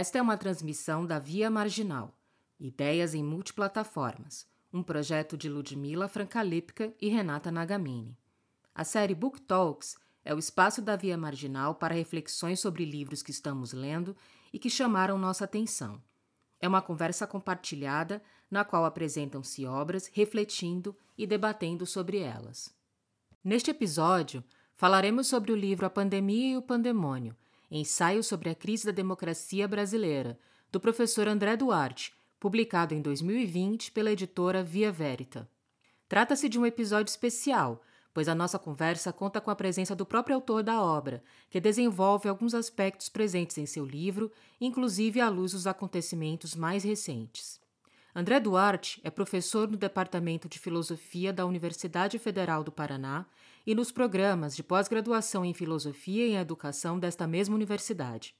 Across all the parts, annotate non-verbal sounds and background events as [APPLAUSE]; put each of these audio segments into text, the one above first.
Esta é uma transmissão da Via Marginal, Ideias em Multiplataformas, um projeto de Ludmila Francalipka e Renata Nagamini. A série Book Talks é o espaço da Via Marginal para reflexões sobre livros que estamos lendo e que chamaram nossa atenção. É uma conversa compartilhada na qual apresentam-se obras refletindo e debatendo sobre elas. Neste episódio, falaremos sobre o livro A Pandemia e o Pandemônio, ensaio sobre a crise da democracia brasileira, do professor André Duarte, publicado em 2020 pela editora Via Verita. Trata-se de um episódio especial, pois a nossa conversa conta com a presença do próprio autor da obra, que desenvolve alguns aspectos presentes em seu livro, inclusive à luz dos acontecimentos mais recentes. André Duarte é professor no Departamento de Filosofia da Universidade Federal do Paraná e nos programas de pós-graduação em Filosofia e Educação desta mesma universidade.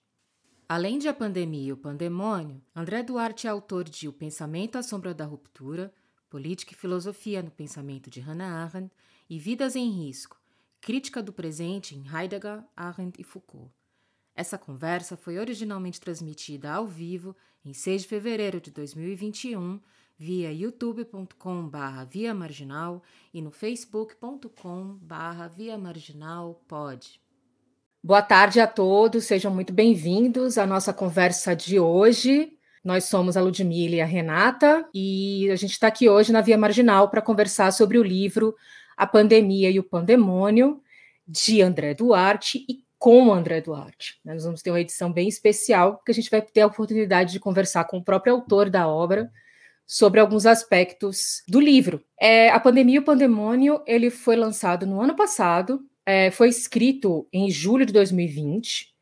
Além de A Pandemia e o Pandemônio, André Duarte é autor de O Pensamento à Sombra da Ruptura, Política e Filosofia no Pensamento de Hannah Arendt e Vidas em Risco, Crítica do Presente em Heidegger, Arendt e Foucault. Essa conversa foi originalmente transmitida ao vivo em 6 de fevereiro de 2021 via youtube.com via marginal e no facebook.com via marginal pod. Boa tarde a todos, sejam muito bem-vindos à nossa conversa de hoje. Nós somos a Ludmilla e a Renata e a gente está aqui hoje na Via Marginal para conversar sobre o livro A Pandemia e o Pandemônio, de André Duarte e com André Duarte. Nós vamos ter uma edição bem especial, porque a gente vai ter a oportunidade de conversar com o próprio autor da obra sobre alguns aspectos do livro. É, a Pandemia e o Pandemônio ele foi lançado no ano passado, é, foi escrito em julho de 2020,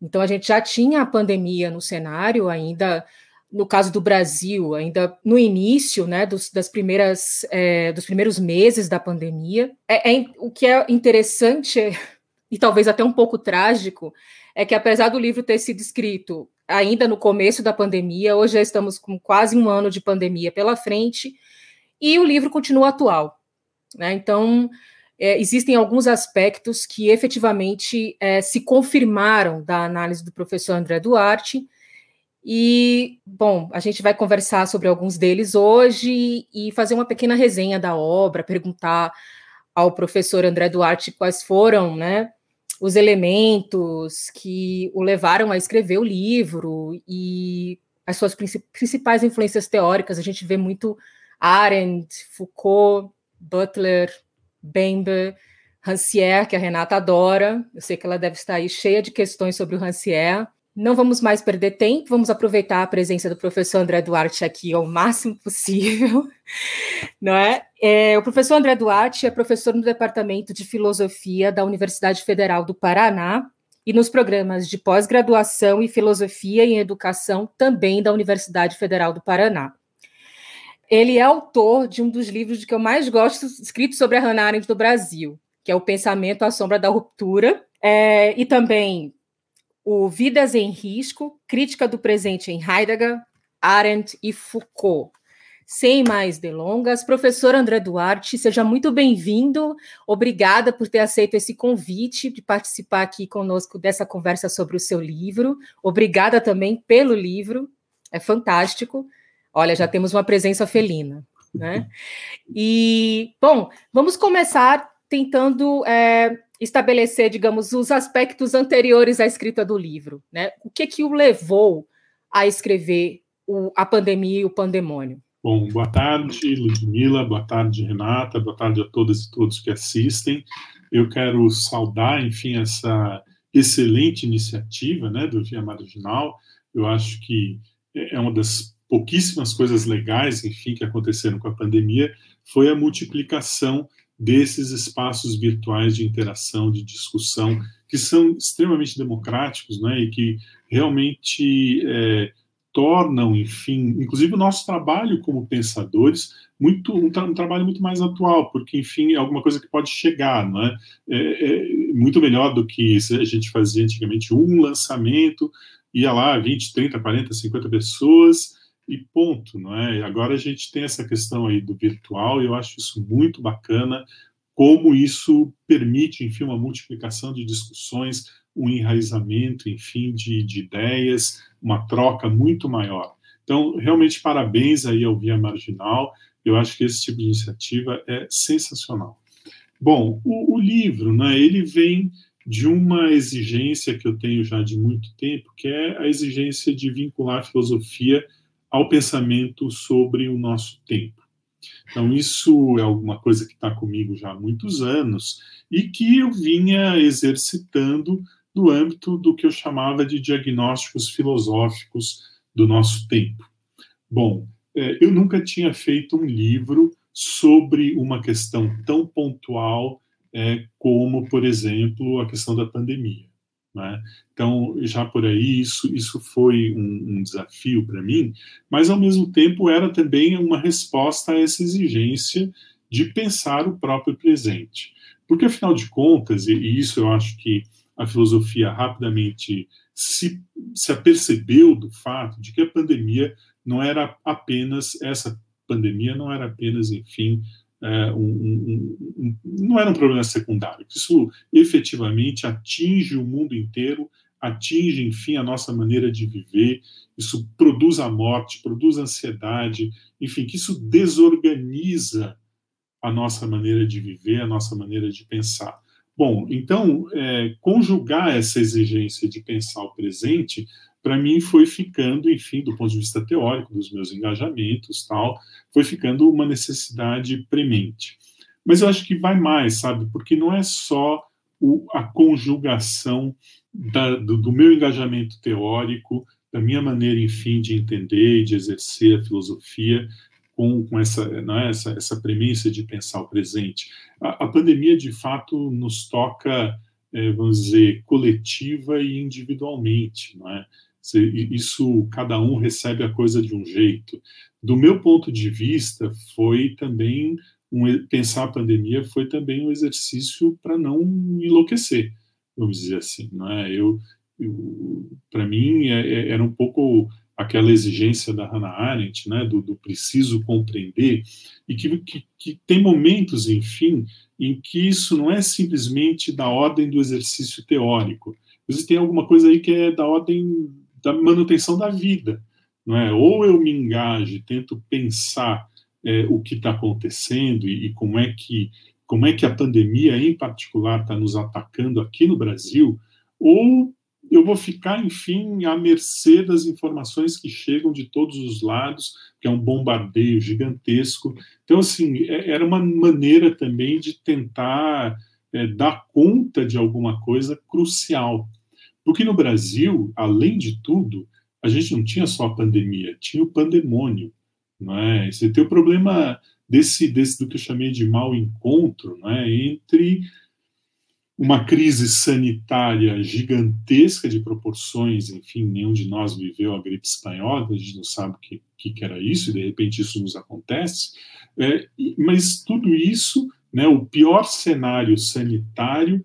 então a gente já tinha a pandemia no cenário, ainda no caso do Brasil, ainda no início, né, dos, das primeiras, é, dos primeiros meses da pandemia. É, é, o que é interessante e talvez até um pouco trágico é que apesar do livro ter sido escrito ainda no começo da pandemia, hoje já estamos com quase um ano de pandemia pela frente e o livro continua atual. Né? Então é, existem alguns aspectos que efetivamente é, se confirmaram da análise do professor André Duarte. E, bom, a gente vai conversar sobre alguns deles hoje e fazer uma pequena resenha da obra, perguntar ao professor André Duarte quais foram né, os elementos que o levaram a escrever o livro e as suas principais influências teóricas. A gente vê muito Arendt, Foucault, Butler, Bembe, Rancière, que a Renata adora. Eu sei que ela deve estar aí cheia de questões sobre o Rancière. Não vamos mais perder tempo, vamos aproveitar a presença do professor André Duarte aqui ao máximo possível, [LAUGHS] não é? é? O professor André Duarte é professor no Departamento de Filosofia da Universidade Federal do Paraná e nos programas de pós-graduação em Filosofia e Educação também da Universidade Federal do Paraná. Ele é autor de um dos livros que eu mais gosto, escrito sobre a Hannah Arendt do Brasil, que é O Pensamento à Sombra da Ruptura, é, e também o Vidas em Risco, Crítica do Presente em Heidegger, Arendt e Foucault. Sem mais delongas, professor André Duarte, seja muito bem-vindo. Obrigada por ter aceito esse convite de participar aqui conosco dessa conversa sobre o seu livro. Obrigada também pelo livro, é fantástico. Olha, já temos uma presença felina, né? E, bom, vamos começar tentando é, estabelecer, digamos, os aspectos anteriores à escrita do livro, né? O que que o levou a escrever o, a pandemia e o pandemônio? Bom, boa tarde, Ludmila, boa tarde, Renata, boa tarde a todas e todos que assistem. Eu quero saudar, enfim, essa excelente iniciativa, né, do Via Marginal. Eu acho que é uma das pouquíssimas coisas legais, enfim, que aconteceram com a pandemia, foi a multiplicação desses espaços virtuais de interação, de discussão, que são extremamente democráticos, né, e que realmente é, tornam, enfim, inclusive o nosso trabalho como pensadores, muito um, tra um, trabalho muito mais atual, porque, enfim, é alguma coisa que pode chegar, não é? é? é muito melhor do que a gente fazia antigamente, um lançamento, ia lá 20, 30, 40, 50 pessoas, e ponto, não é? Agora a gente tem essa questão aí do virtual e eu acho isso muito bacana, como isso permite, enfim, uma multiplicação de discussões, um enraizamento, enfim, de, de ideias, uma troca muito maior. Então, realmente, parabéns aí ao Via Marginal. Eu acho que esse tipo de iniciativa é sensacional. Bom, o, o livro, né, ele vem de uma exigência que eu tenho já de muito tempo, que é a exigência de vincular a filosofia ao pensamento sobre o nosso tempo. Então, isso é alguma coisa que está comigo já há muitos anos e que eu vinha exercitando no âmbito do que eu chamava de diagnósticos filosóficos do nosso tempo. Bom, é, eu nunca tinha feito um livro sobre uma questão tão pontual é, como, por exemplo, a questão da pandemia. Né? Então, já por aí, isso, isso foi um, um desafio para mim, mas, ao mesmo tempo, era também uma resposta a essa exigência de pensar o próprio presente. Porque, afinal de contas, e, isso eu acho que a filosofia rapidamente se, se apercebeu do fato de que a pandemia não era apenas essa pandemia não era apenas, enfim, é, um, um, um, não era um problema secundário. Isso efetivamente atinge o mundo inteiro, atinge, enfim, a nossa maneira de viver. Isso produz a morte, produz ansiedade, enfim, que isso desorganiza a nossa maneira de viver, a nossa maneira de pensar. Bom, então, é, conjugar essa exigência de pensar o presente para mim foi ficando, enfim, do ponto de vista teórico, dos meus engajamentos, tal, foi ficando uma necessidade premente. Mas eu acho que vai mais, sabe? Porque não é só o, a conjugação da, do, do, meu engajamento teórico, da minha maneira, enfim, de entender e de exercer a filosofia com, com essa, é, essa, essa premissa de pensar o presente. A, a pandemia, de fato, nos toca, é, vamos dizer, coletiva e individualmente, não é? Isso, cada um recebe a coisa de um jeito. Do meu ponto de vista, foi também um, pensar a pandemia foi também um exercício para não enlouquecer, vamos dizer assim, não é? Eu, eu para mim é, é, era um pouco aquela exigência da Hannah Arendt, né, do, do preciso compreender, e que, que, que, tem momentos, enfim, em que isso não é simplesmente da ordem do exercício teórico. Mas tem alguma coisa aí que é da ordem da manutenção da vida. Não é? Ou eu me engajo, tento pensar é, o que está acontecendo e, e, como é que como é que a pandemia, em particular, está nos atacando aqui no Brasil, ou eu vou ficar, enfim, à mercê das informações que chegam de todos os lados, que é um bombardeio gigantesco. Então, assim, é, era uma maneira também de tentar é, dar conta de alguma coisa crucial. Porque no Brasil, além de tudo, a gente não tinha só a pandemia, tinha o pandemônio. Não é? Você tem o problema desse, desse do que eu chamei de mau encontro não é? entre uma crise sanitária gigantesca de proporções, enfim, nenhum de nós viveu a gripe espanhola, a gente não sabe o que, que era isso, e de repente isso nos acontece, é, mas tudo isso, né, o pior cenário sanitário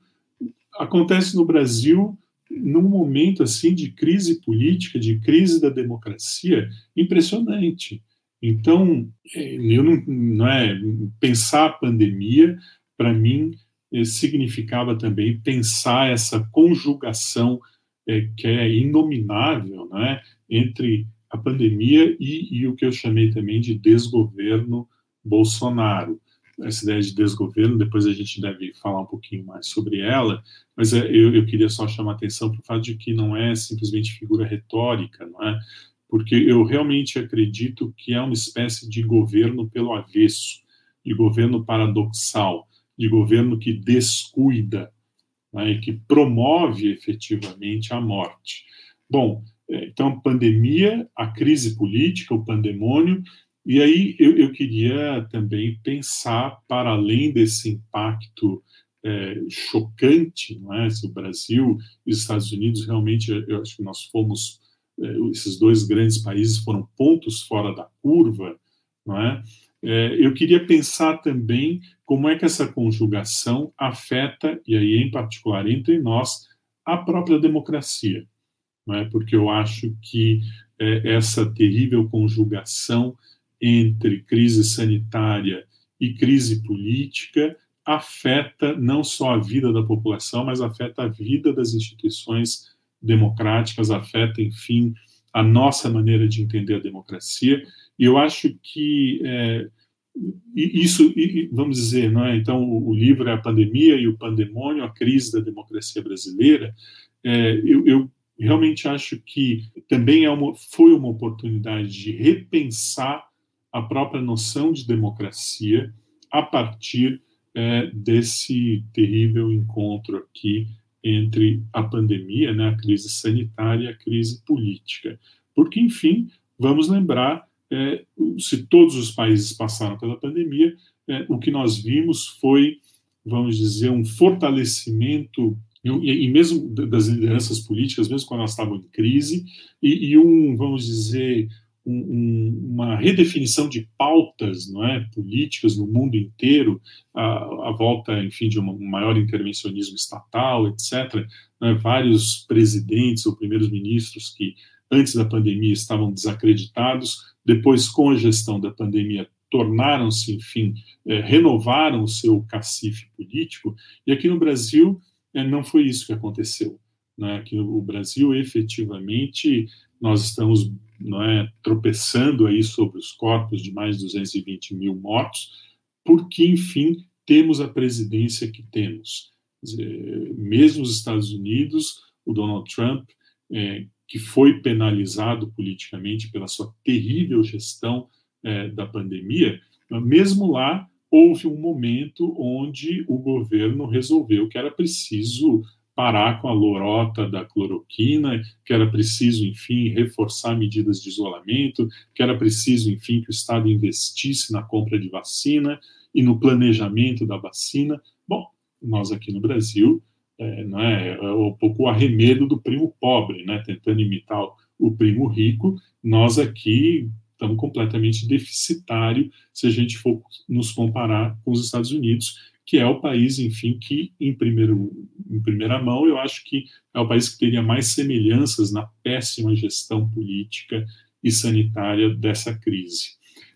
acontece no Brasil num momento assim de crise política, de crise da democracia, impressionante. Então, é, eu não, não é pensar a pandemia para mim é, significava também pensar essa conjugação é, que é inominável, né, entre a pandemia e, e o que eu chamei também de desgoverno Bolsonaro essa ideia de desgoverno, depois a gente deve falar um pouquinho mais sobre ela, mas é, eu, eu queria só chamar atenção para o fato de que não é simplesmente figura retórica, não é? Porque eu realmente acredito que é uma espécie de governo pelo avesso, de governo paradoxal, de governo que descuida né, e que promove efetivamente a morte. Bom, é, então, pandemia, a crise política, o pandemônio, e aí eu, eu queria também pensar, para além desse impacto é, chocante, não é? Se o Brasil e os Estados Unidos realmente, eu acho que nós fomos, é, esses dois grandes países foram pontos fora da curva, não é? é? Eu queria pensar também como é que essa conjugação afeta, e aí em particular entre nós, a própria democracia, não é? Porque eu acho que é, essa terrível conjugação entre crise sanitária e crise política afeta não só a vida da população, mas afeta a vida das instituições democráticas, afeta, enfim, a nossa maneira de entender a democracia. E eu acho que é, isso, vamos dizer, não é? então o, livro é a pandemia e o pandemônio, a crise da democracia brasileira. É, eu, eu, realmente acho que também é uma, foi uma oportunidade de repensar a própria noção de democracia a partir é, desse terrível encontro aqui entre a pandemia, né, a crise sanitária e a crise política. Porque, enfim, vamos lembrar, é, se todos os países passaram pela pandemia, é, o que nós vimos foi, vamos dizer, um fortalecimento e, mesmo das lideranças políticas, mesmo quando elas estavam em crise, e, e um, vamos dizer, um, um, uma redefinição de pautas não é, políticas no mundo inteiro, a, a volta, enfim, de um maior intervencionismo estatal, etc. Né, vários presidentes ou primeiros ministros que antes da pandemia estavam desacreditados, depois, com a gestão da pandemia, tornaram-se, enfim, é, renovaram o seu cacife político, e aqui no Brasil é, não foi isso que aconteceu. Né? Aqui no Brasil, efetivamente, nós estamos não é, tropeçando aí sobre os corpos de mais de 220 mil mortos, porque, enfim, temos a presidência que temos. Mesmo os Estados Unidos, o Donald Trump, é, que foi penalizado politicamente pela sua terrível gestão é, da pandemia, mesmo lá houve um momento onde o governo resolveu que era preciso parar com a lorota da cloroquina, que era preciso, enfim, reforçar medidas de isolamento, que era preciso, enfim, que o Estado investisse na compra de vacina e no planejamento da vacina. Bom, nós aqui no Brasil, é, não é, é um pouco o arremedo do primo pobre, né, tentando imitar o primo rico, nós aqui estamos completamente deficitário se a gente for nos comparar com os Estados Unidos, que é o país, enfim, que em, primeiro, em primeira mão eu acho que é o país que teria mais semelhanças na péssima gestão política e sanitária dessa crise.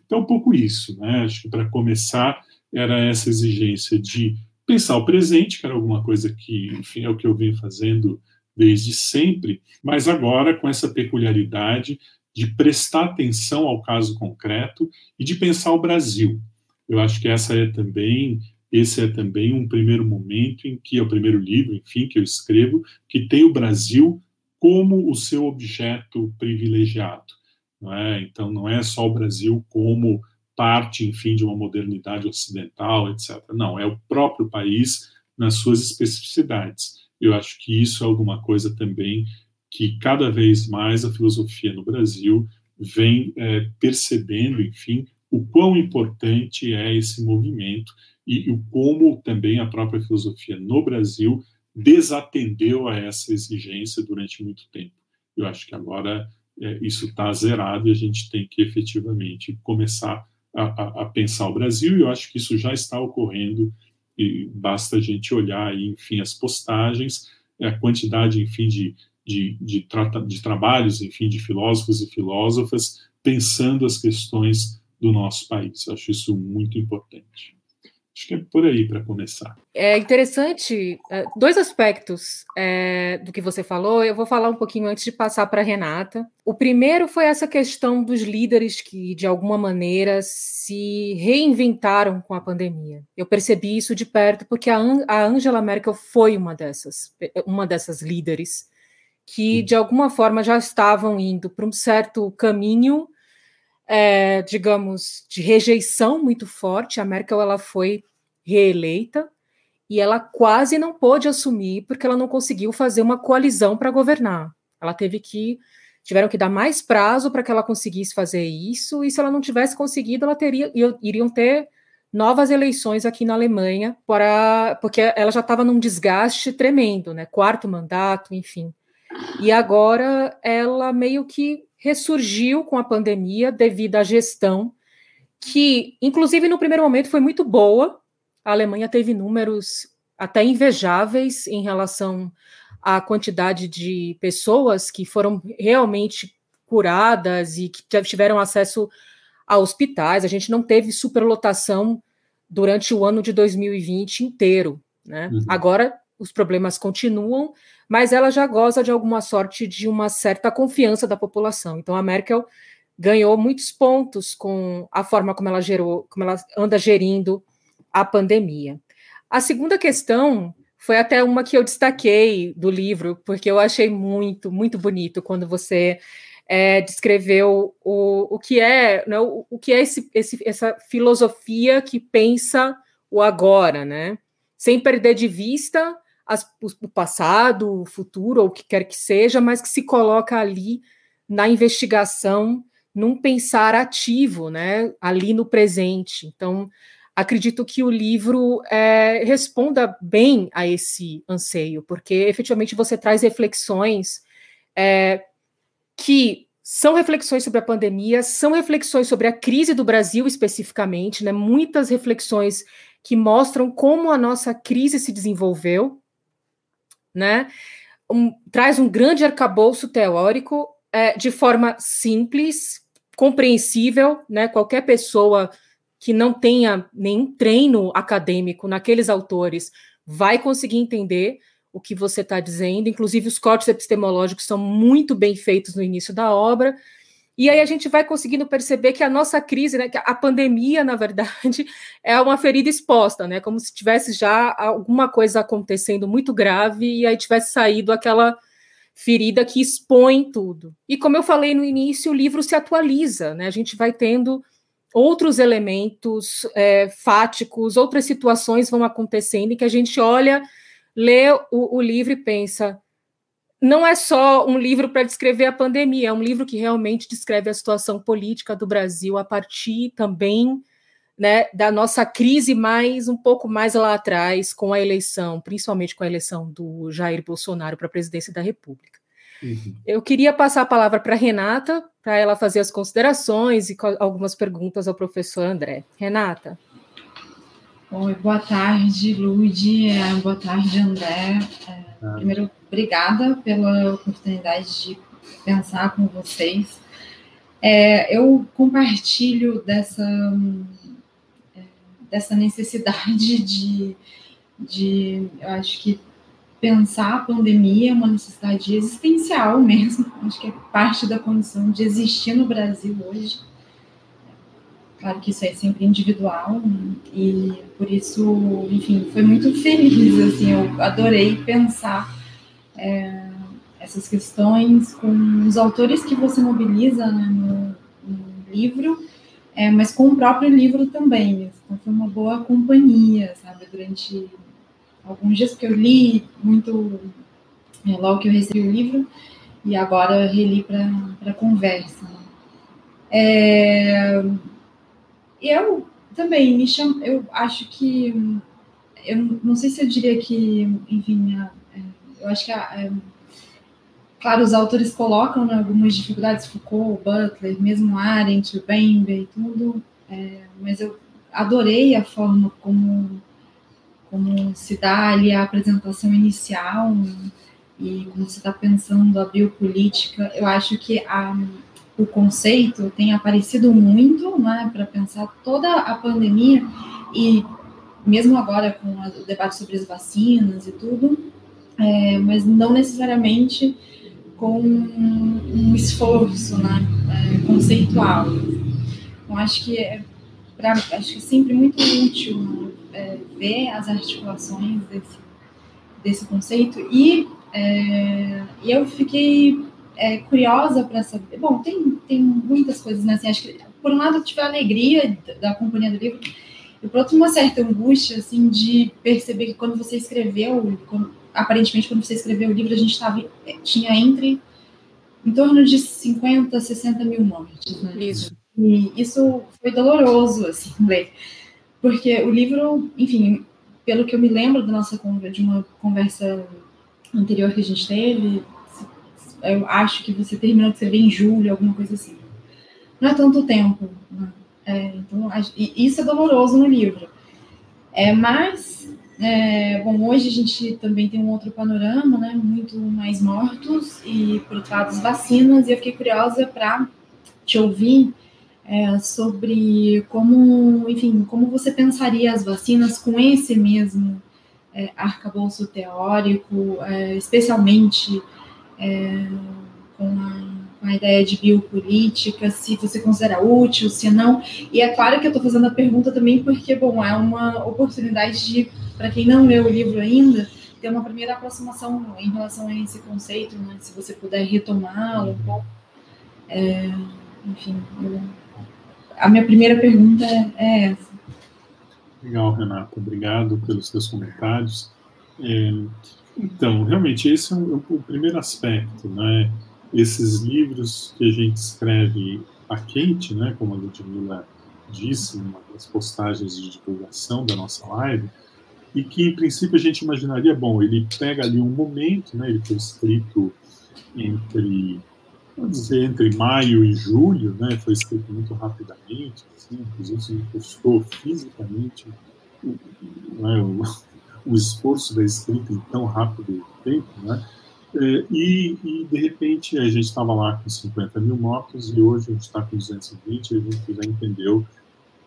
Então, um pouco isso, né? Acho que para começar era essa exigência de pensar o presente, que era alguma coisa que, enfim, é o que eu venho fazendo desde sempre, mas agora com essa peculiaridade de prestar atenção ao caso concreto e de pensar o Brasil. Eu acho que essa é também esse é também um primeiro momento em que é o primeiro livro, enfim, que eu escrevo, que tem o Brasil como o seu objeto privilegiado. Não é? Então, não é só o Brasil como parte, enfim, de uma modernidade ocidental, etc. Não, é o próprio país nas suas especificidades. Eu acho que isso é alguma coisa também que cada vez mais a filosofia no Brasil vem é, percebendo, enfim, o quão importante é esse movimento e, o como também a própria filosofia no Brasil desatendeu a essa exigência durante muito tempo. Eu acho que agora é, isso está zerado e a gente tem que efetivamente começar a, a, a, pensar o Brasil, e eu acho que isso já está ocorrendo, e basta a gente olhar aí, enfim, as postagens, a quantidade, enfim, de, de, de, trata, de trabalhos, enfim, de filósofos e filósofas pensando as questões do nosso país. Eu acho isso muito importante. Acho que é por aí para começar. É interessante, é, dois aspectos é, do que você falou, eu vou falar um pouquinho antes de passar para a Renata. O primeiro foi essa questão dos líderes que, de alguma maneira, se reinventaram com a pandemia. Eu percebi isso de perto porque a, a Angela Merkel foi uma dessas, uma dessas líderes que, de alguma forma, já estavam indo para um certo caminho é, digamos, de rejeição muito forte. A Merkel ela foi reeleita e ela quase não pôde assumir porque ela não conseguiu fazer uma coalizão para governar. Ela teve que tiveram que dar mais prazo para que ela conseguisse fazer isso e se ela não tivesse conseguido, ela teria iriam ter novas eleições aqui na Alemanha para porque ela já estava num desgaste tremendo, né? Quarto mandato, enfim. E agora ela meio que ressurgiu com a pandemia devido à gestão, que, inclusive, no primeiro momento foi muito boa. A Alemanha teve números até invejáveis em relação à quantidade de pessoas que foram realmente curadas e que tiveram acesso a hospitais. A gente não teve superlotação durante o ano de 2020 inteiro. Né? Uhum. Agora, os problemas continuam, mas ela já goza de alguma sorte de uma certa confiança da população. Então, a Merkel ganhou muitos pontos com a forma como ela gerou, como ela anda gerindo a pandemia. A segunda questão foi até uma que eu destaquei do livro, porque eu achei muito, muito bonito quando você é, descreveu o, o que é, né, o, o que é esse, esse, essa filosofia que pensa o agora, né? Sem perder de vista as, o passado, o futuro, ou o que quer que seja, mas que se coloca ali na investigação, num pensar ativo, né? Ali no presente. Então, acredito que o livro é, responda bem a esse anseio, porque efetivamente você traz reflexões é, que são reflexões sobre a pandemia, são reflexões sobre a crise do Brasil especificamente, né? Muitas reflexões que mostram como a nossa crise se desenvolveu, né? Um, traz um grande arcabouço teórico é, de forma simples, compreensível, né? Qualquer pessoa que não tenha nenhum treino acadêmico naqueles autores vai conseguir entender o que você está dizendo. Inclusive, os cortes epistemológicos são muito bem feitos no início da obra. E aí a gente vai conseguindo perceber que a nossa crise, né, que a pandemia, na verdade, [LAUGHS] é uma ferida exposta, né, como se tivesse já alguma coisa acontecendo muito grave e aí tivesse saído aquela ferida que expõe tudo. E como eu falei no início, o livro se atualiza, né, a gente vai tendo outros elementos é, fáticos, outras situações vão acontecendo e que a gente olha, lê o, o livro e pensa, não é só um livro para descrever a pandemia, é um livro que realmente descreve a situação política do Brasil a partir também né, da nossa crise mais um pouco mais lá atrás com a eleição, principalmente com a eleição do Jair Bolsonaro para a presidência da República. Uhum. Eu queria passar a palavra para Renata, para ela fazer as considerações e algumas perguntas ao professor André. Renata. Oi, boa tarde, Lude. É, boa tarde, André. É, ah. Primeiro, obrigada pela oportunidade de pensar com vocês. É, eu compartilho dessa, é, dessa necessidade de, de, eu acho que pensar a pandemia é uma necessidade existencial mesmo, acho que é parte da condição de existir no Brasil hoje. Claro que isso é sempre individual, né? e por isso, enfim, foi muito feliz, assim, eu adorei pensar é, essas questões com os autores que você mobiliza né, no, no, livro, é, mas com o próprio livro também. Então, foi uma boa companhia, sabe, durante alguns dias, porque eu li muito é, logo que eu recebi o livro, e agora reli para conversa. Né? É, eu também me chamo, eu acho que, eu não sei se eu diria que, enfim, a, é, eu acho que, a, a, é, claro, os autores colocam né, algumas dificuldades, Foucault, Butler, mesmo Arendt, Bembe e tudo, é, mas eu adorei a forma como como se dá ali a apresentação inicial e como você está pensando a biopolítica, eu acho que a, o conceito tem aparecido muito né, para pensar toda a pandemia e mesmo agora com o debate sobre as vacinas e tudo, é, mas não necessariamente com um esforço né, é, conceitual. Então, acho que é, pra, acho que é sempre muito útil é, ver as articulações desse, desse conceito e, é, eu fiquei é, curiosa para saber. Bom, tem, tem muitas coisas, né? Assim, acho que, por um lado, eu tive a alegria da companhia do livro, e por outro, uma certa angústia, assim, de perceber que quando você escreveu, quando, aparentemente, quando você escreveu o livro, a gente tava, tinha entre em torno de 50, 60 mil mortes, né? Isso. E isso foi doloroso, assim, [LAUGHS] ler. Porque o livro, enfim, pelo que eu me lembro da nossa de uma conversa anterior que a gente teve, eu acho que você terminou de escrever em julho, alguma coisa assim. Não é tanto tempo. Né? É, então, isso é doloroso no livro. É, mas, é, bom, hoje a gente também tem um outro panorama, né? Muito mais mortos e, por outro lado, as vacinas. E eu fiquei curiosa para te ouvir é, sobre como, enfim, como você pensaria as vacinas com esse mesmo é, arcabouço teórico, é, especialmente é, com a, com, a, ideia de biopolítica, se você considera útil, se não. E é claro que eu estou fazendo a pergunta também porque, bom, é uma oportunidade de, para quem não leu o livro ainda, ter uma primeira aproximação em relação a esse conceito, né? se você puder retomá-lo um pouco. É, enfim, eu a minha primeira pergunta é essa. Legal, Renata. Obrigado pelos seus comentários. É, então, realmente, esse é o, o, primeiro aspecto, né? Esses livros que a gente escreve a quente, né? Como a Ludmilla disse, uma das postagens de divulgação da nossa live, e que, em princípio, a gente imaginaria, bom, ele pega ali um momento, né? Ele foi escrito entre vamos dizer, entre maio e julho, né, foi escrito muito rapidamente, assim, inclusive se custou fisicamente né, o, esforço da escrita em tão rápido tempo, né, é, e, e, de repente a gente estava lá com 50 mil motos e hoje a gente está com 220 e a gente já entendeu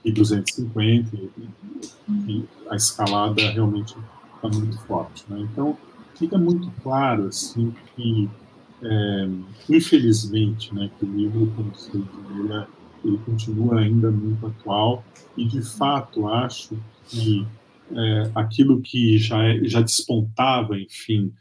que 250 e, a escalada realmente está muito forte, né, então fica muito claro assim que é, infelizmente, né, que o livro, como você diria, ele continua ainda muito atual e, de fato, acho que é, aquilo que já, é, já despontava, enfim,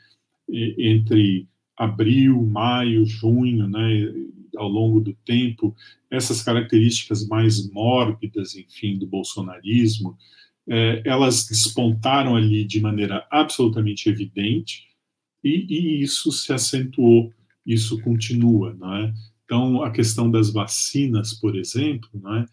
entre abril, maio, junho, né, ao longo do tempo, essas características mais mórbidas, enfim, do bolsonarismo, é, elas despontaram ali de maneira absolutamente evidente, e, e isso se acentuou, isso continua, não é? Então, a questão das vacinas, por exemplo, não é?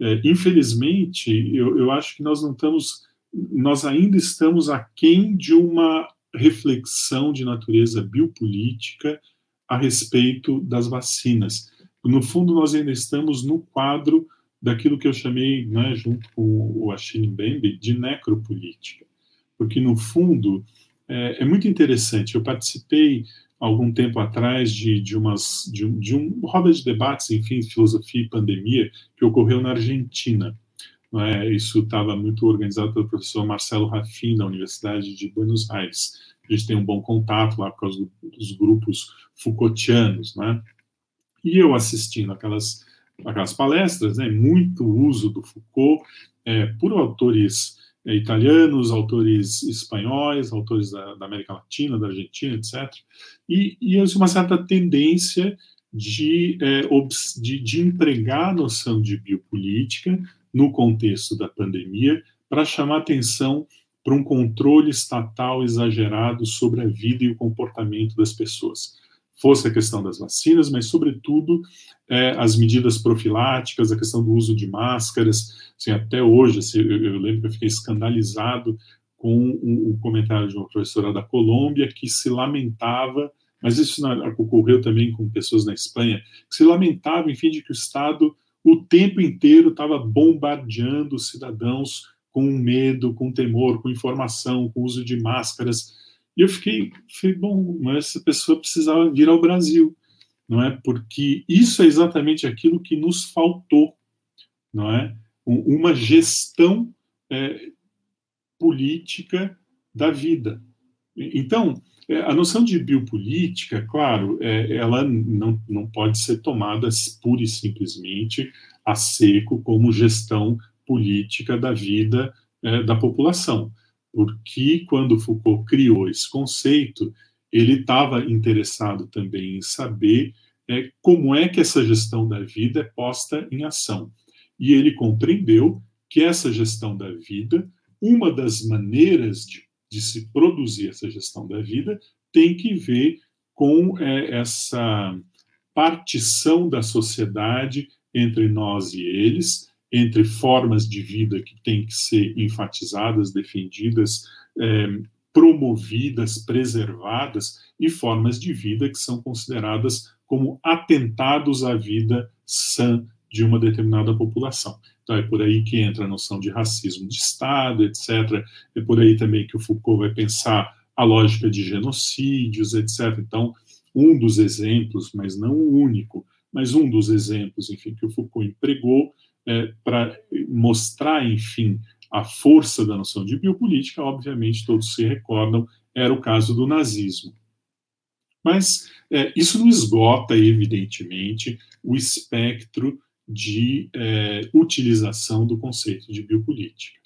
é infelizmente, eu, eu acho que nós não estamos, nós ainda estamos aquém de uma reflexão de natureza biopolítica a respeito das vacinas. No fundo, nós ainda estamos no quadro daquilo que eu chamei, né, junto com o Achille Mbembe, de necropolítica. Porque, no fundo, é, é muito interessante. Eu participei algum tempo atrás de, de, umas, de, de um roda de debates, enfim, filosofia e pandemia, que ocorreu na Argentina. É? Isso estava muito organizado pelo professor Marcelo Rafin, da Universidade de Buenos Aires. A gente tem um bom contato lá por causa do, dos grupos Foucaultianos. Né? E eu assistindo aquelas, aquelas palestras, né, muito uso do Foucault é, por autores é, italianos, autores espanhóis, autores da, da, América Latina, da Argentina, etc. E, e uma certa tendência de, é, de, de empregar a noção de biopolítica no contexto da pandemia para chamar atenção para um controle estatal exagerado sobre a vida e o comportamento das pessoas fosse a questão das vacinas, mas, sobretudo, é, as medidas profiláticas, a questão do uso de máscaras. Assim, até hoje, assim, eu, eu, lembro que eu fiquei escandalizado com um, comentário de uma professora da Colômbia que se lamentava, mas isso ocorreu também com pessoas na Espanha, que se lamentava, enfim, de que o Estado o tempo inteiro estava bombardeando os cidadãos com medo, com temor, com informação, com uso de máscaras e eu fiquei, falei, bom, mas essa pessoa precisava vir ao Brasil, não é? Porque isso é exatamente aquilo que nos faltou, não é? Uma gestão é, política da vida. Então, é, a noção de biopolítica, claro, é, ela não, não pode ser tomada pura e simplesmente a seco como gestão política da vida é, da população porque quando Foucault criou esse conceito, ele estava interessado também em saber é, como é que essa gestão da vida é posta em ação. E ele compreendeu que essa gestão da vida, uma das maneiras de, de se produzir essa gestão da vida, tem que ver com é, essa partição da sociedade entre nós e eles, entre formas de vida que têm que ser enfatizadas, defendidas, é, promovidas, preservadas, e formas de vida que são consideradas como atentados à vida sã de uma determinada população. Então é por aí que entra a noção de racismo de Estado, etc. É por aí também que o Foucault vai pensar a lógica de genocídios, etc. Então, um dos exemplos, mas não o único, mas um dos exemplos, enfim, que o Foucault empregou é, para mostrar, enfim, a força da noção de biopolítica, obviamente todos se recordam, era o caso do nazismo. Mas é, isso não esgota, evidentemente, o espectro de é, utilização do conceito de biopolítica.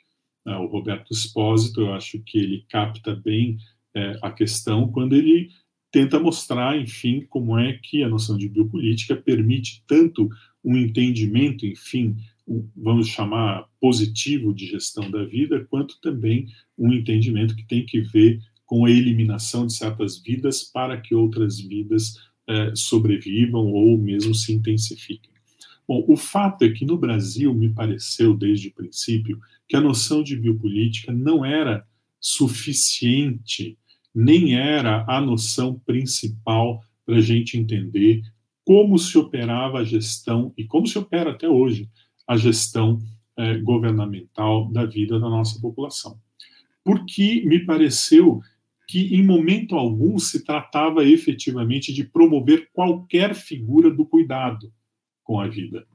É, o Roberto Espósito, eu acho que ele capta bem é, a questão quando ele tenta mostrar, enfim, como é que a noção de biopolítica permite tanto um entendimento, enfim, vamos chamar positivo de gestão da vida, quanto também um entendimento que tem que ver com a eliminação de certas vidas para que outras vidas eh, sobrevivam ou mesmo se intensifiquem. Bom, o fato é que no Brasil me pareceu desde o princípio que a noção de biopolítica não era suficiente, nem era a noção principal para a gente entender como se operava a gestão e como se opera até hoje a gestão eh, governamental da vida da nossa população. Porque me pareceu que em momento algum se tratava efetivamente de promover qualquer figura do cuidado com a vida.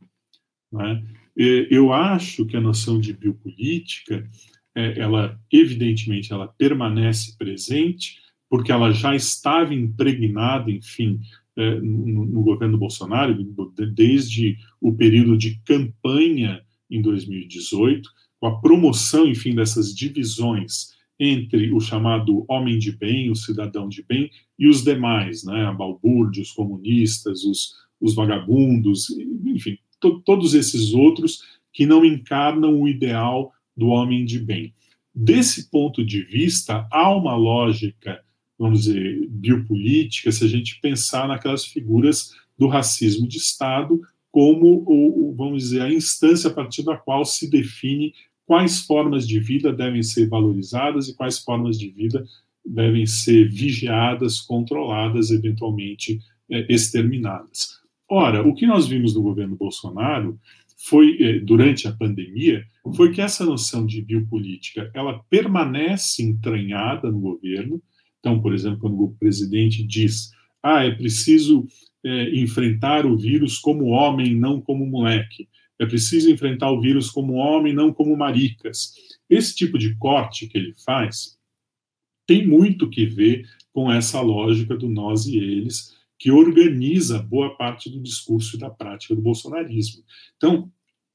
Né? Eu acho que a noção de biopolítica, é, ela evidentemente ela permanece presente, porque ela já estava impregnada, enfim, é, no, governo Bolsonaro, desde o período de campanha em 2018, com a promoção, enfim, dessas divisões entre o chamado homem de bem, o cidadão de bem, e os demais, né, a balbúrdia, os comunistas, os, os vagabundos, enfim, to, todos esses outros que não encarnam o ideal do homem de bem. Desse ponto de vista, há uma lógica, vamos dizer, biopolítica, se a gente pensar naquelas figuras do racismo de Estado como, o, vamos dizer, a instância a partir da qual se define quais formas de vida devem ser valorizadas e quais formas de vida devem ser vigiadas, controladas, eventualmente é, exterminadas. Ora, o que nós vimos no governo Bolsonaro foi, é, durante a pandemia, foi que essa noção de biopolítica ela permanece entranhada no governo. Então, por exemplo, quando o presidente diz, ah, é preciso é, enfrentar o vírus como homem, não como moleque. É preciso enfrentar o vírus como homem, não como maricas. Esse tipo de corte que ele faz tem muito que ver com essa lógica do nós e eles, que organiza boa parte do discurso e da prática do bolsonarismo. Então,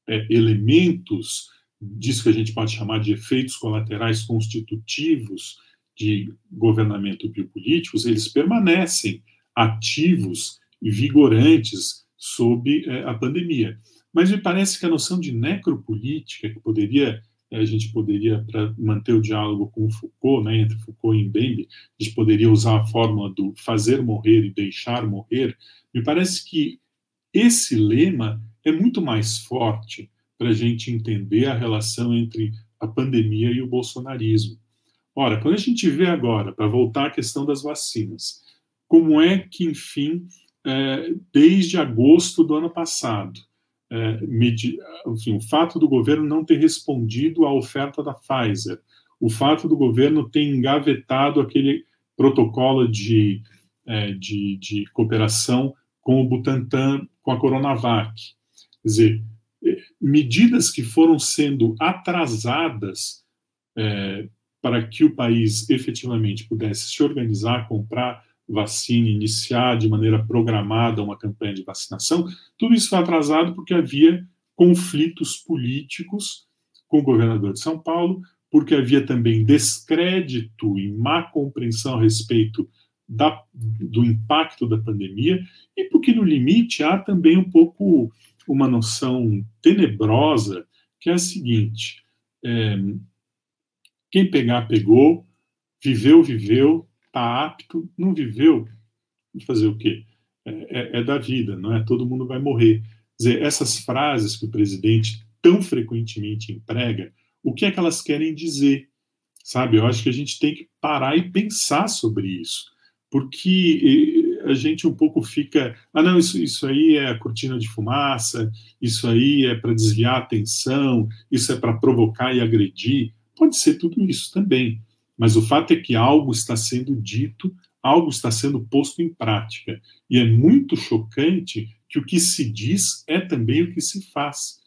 é, elementos disso que a gente pode chamar de efeitos colaterais constitutivos de governamento biopolíticos, eles permanecem ativos e vigorantes sob é, a pandemia. Mas me parece que a noção de necropolítica, que poderia a gente poderia, para manter o diálogo com Foucault, né, entre Foucault e Mbembe, a gente poderia usar a fórmula do fazer morrer e deixar morrer. Me parece que esse lema é muito mais forte para a gente entender a relação entre a pandemia e o bolsonarismo. Ora, quando a gente vê agora, para voltar à questão das vacinas, como é que, enfim, é, desde agosto do ano passado, é, enfim, o fato do governo não ter respondido à oferta da Pfizer, o fato do governo ter engavetado aquele protocolo de, é, de, de, cooperação com o Butantan, com a Coronavac. Quer dizer, é, medidas que foram sendo atrasadas é, para que o país efetivamente pudesse se organizar, comprar vacina, iniciar de maneira programada uma campanha de vacinação, tudo isso foi atrasado porque havia conflitos políticos com o governador de São Paulo, porque havia também descrédito e má compreensão a respeito da, do impacto da pandemia, e porque, no limite, há também um pouco uma noção tenebrosa, que é a seguinte: é, quem pegar, pegou, viveu, viveu, está apto, não viveu, fazer o quê? É, é, é, da vida, não é? Todo mundo vai morrer. Quer dizer, essas frases que o presidente tão frequentemente emprega, o que é que elas querem dizer? Sabe? Eu acho que a gente tem que parar e pensar sobre isso, porque a gente um pouco fica, ah não, isso, isso aí é cortina de fumaça, isso aí é para desviar a atenção, isso é para provocar e agredir. Pode ser tudo isso também, mas o fato é que algo está sendo dito algo está sendo posto em prática. E é muito chocante que o que se diz é também o que se faz.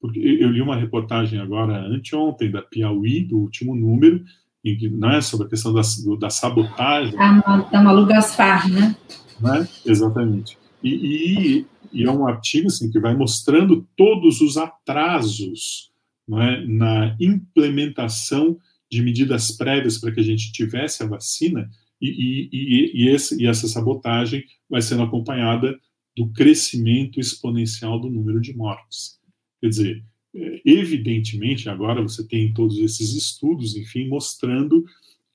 Porque eu li uma reportagem agora, anteontem, da Piauí, do último número, em que, não é sobre a questão da, da sabotagem. Da Malu Gaspar, né? né? Exatamente. E, e, e, é um artigo assim, que vai mostrando todos os atrasos é, na implementação de medidas prévias para que a gente tivesse a vacina, e, e, e, esse, e essa sabotagem vai sendo acompanhada do crescimento exponencial do número de mortes. Quer dizer, é, evidentemente, agora você tem todos esses estudos, enfim, mostrando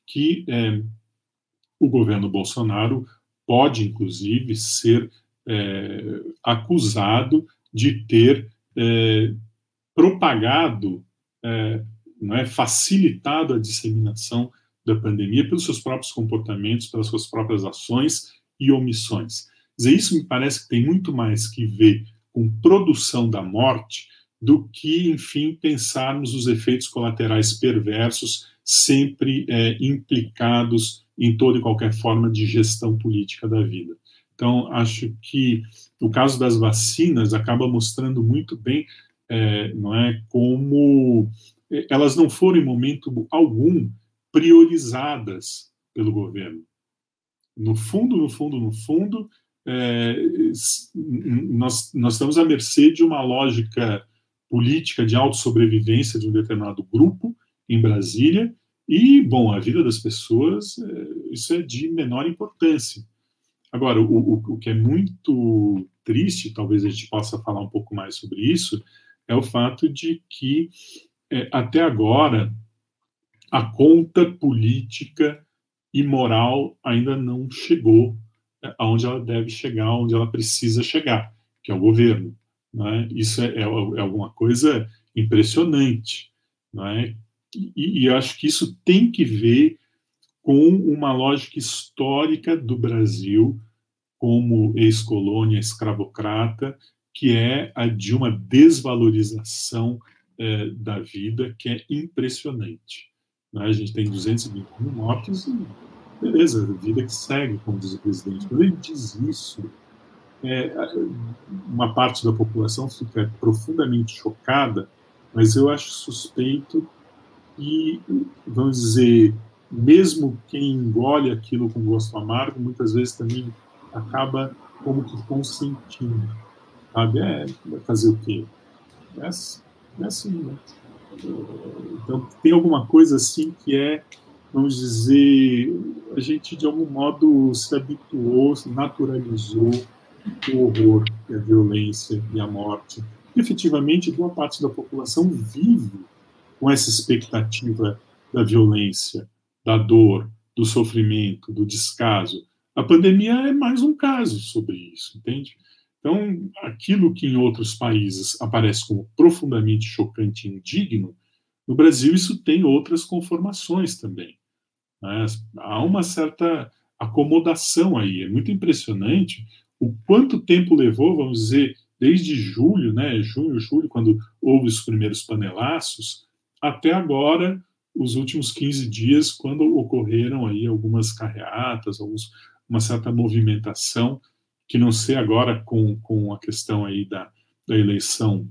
que é, o governo Bolsonaro pode, inclusive, ser é, acusado de ter é, propagado, é, não é, facilitado a disseminação da pandemia pelos seus próprios comportamentos, pelas suas próprias ações e omissões. Dizer, isso me parece que tem muito mais que ver com produção da morte do que, enfim, pensarmos os efeitos colaterais perversos sempre é, implicados em toda e qualquer forma de gestão política da vida. Então, acho que o caso das vacinas acaba mostrando muito bem, é, não é, como elas não foram em momento algum priorizadas pelo governo. No fundo, no fundo, no fundo, é, nós, nós estamos à mercê de uma lógica política de autossobrevivência de um determinado grupo em Brasília, e, bom, a vida das pessoas, é, isso é de menor importância. Agora, o, o, o, que é muito triste, talvez a gente possa falar um pouco mais sobre isso, é o fato de que, é, até agora, a conta política e moral ainda não chegou é, aonde ela deve chegar, onde ela precisa chegar, que é o governo. Né? Isso é, é, é, alguma coisa impressionante. Né? E, e acho que isso tem que ver com uma lógica histórica do Brasil como ex-colônia escravocrata, que é a de uma desvalorização é, da vida que é impressionante. Né? A gente tem 220 mil mortos e beleza, vida que segue, como diz o presidente. Quando ele diz isso, é, uma parte da população fica profundamente chocada, mas eu acho suspeito que, vamos dizer, mesmo quem engole aquilo com gosto amargo, muitas vezes também acaba como que consentindo. Sabe? É, fazer o quê? É assim, né? Então, tem alguma coisa assim que é, vamos dizer, a gente de algum modo se habituou, se naturalizou o horror a violência e a morte. E, efetivamente, boa parte da população vive com essa expectativa da violência, da dor, do sofrimento, do descaso. A pandemia é mais um caso sobre isso, entende? Então, aquilo que em outros países aparece como profundamente chocante e indigno, no Brasil isso tem outras conformações também. Né? Há uma certa acomodação aí. É muito impressionante o quanto tempo levou, vamos dizer, desde julho, né, junho, julho, quando houve os primeiros panelaços, até agora, os últimos 15 dias, quando ocorreram aí algumas carreatas, alguns, uma certa movimentação, que não sei agora com, com a questão aí da, da eleição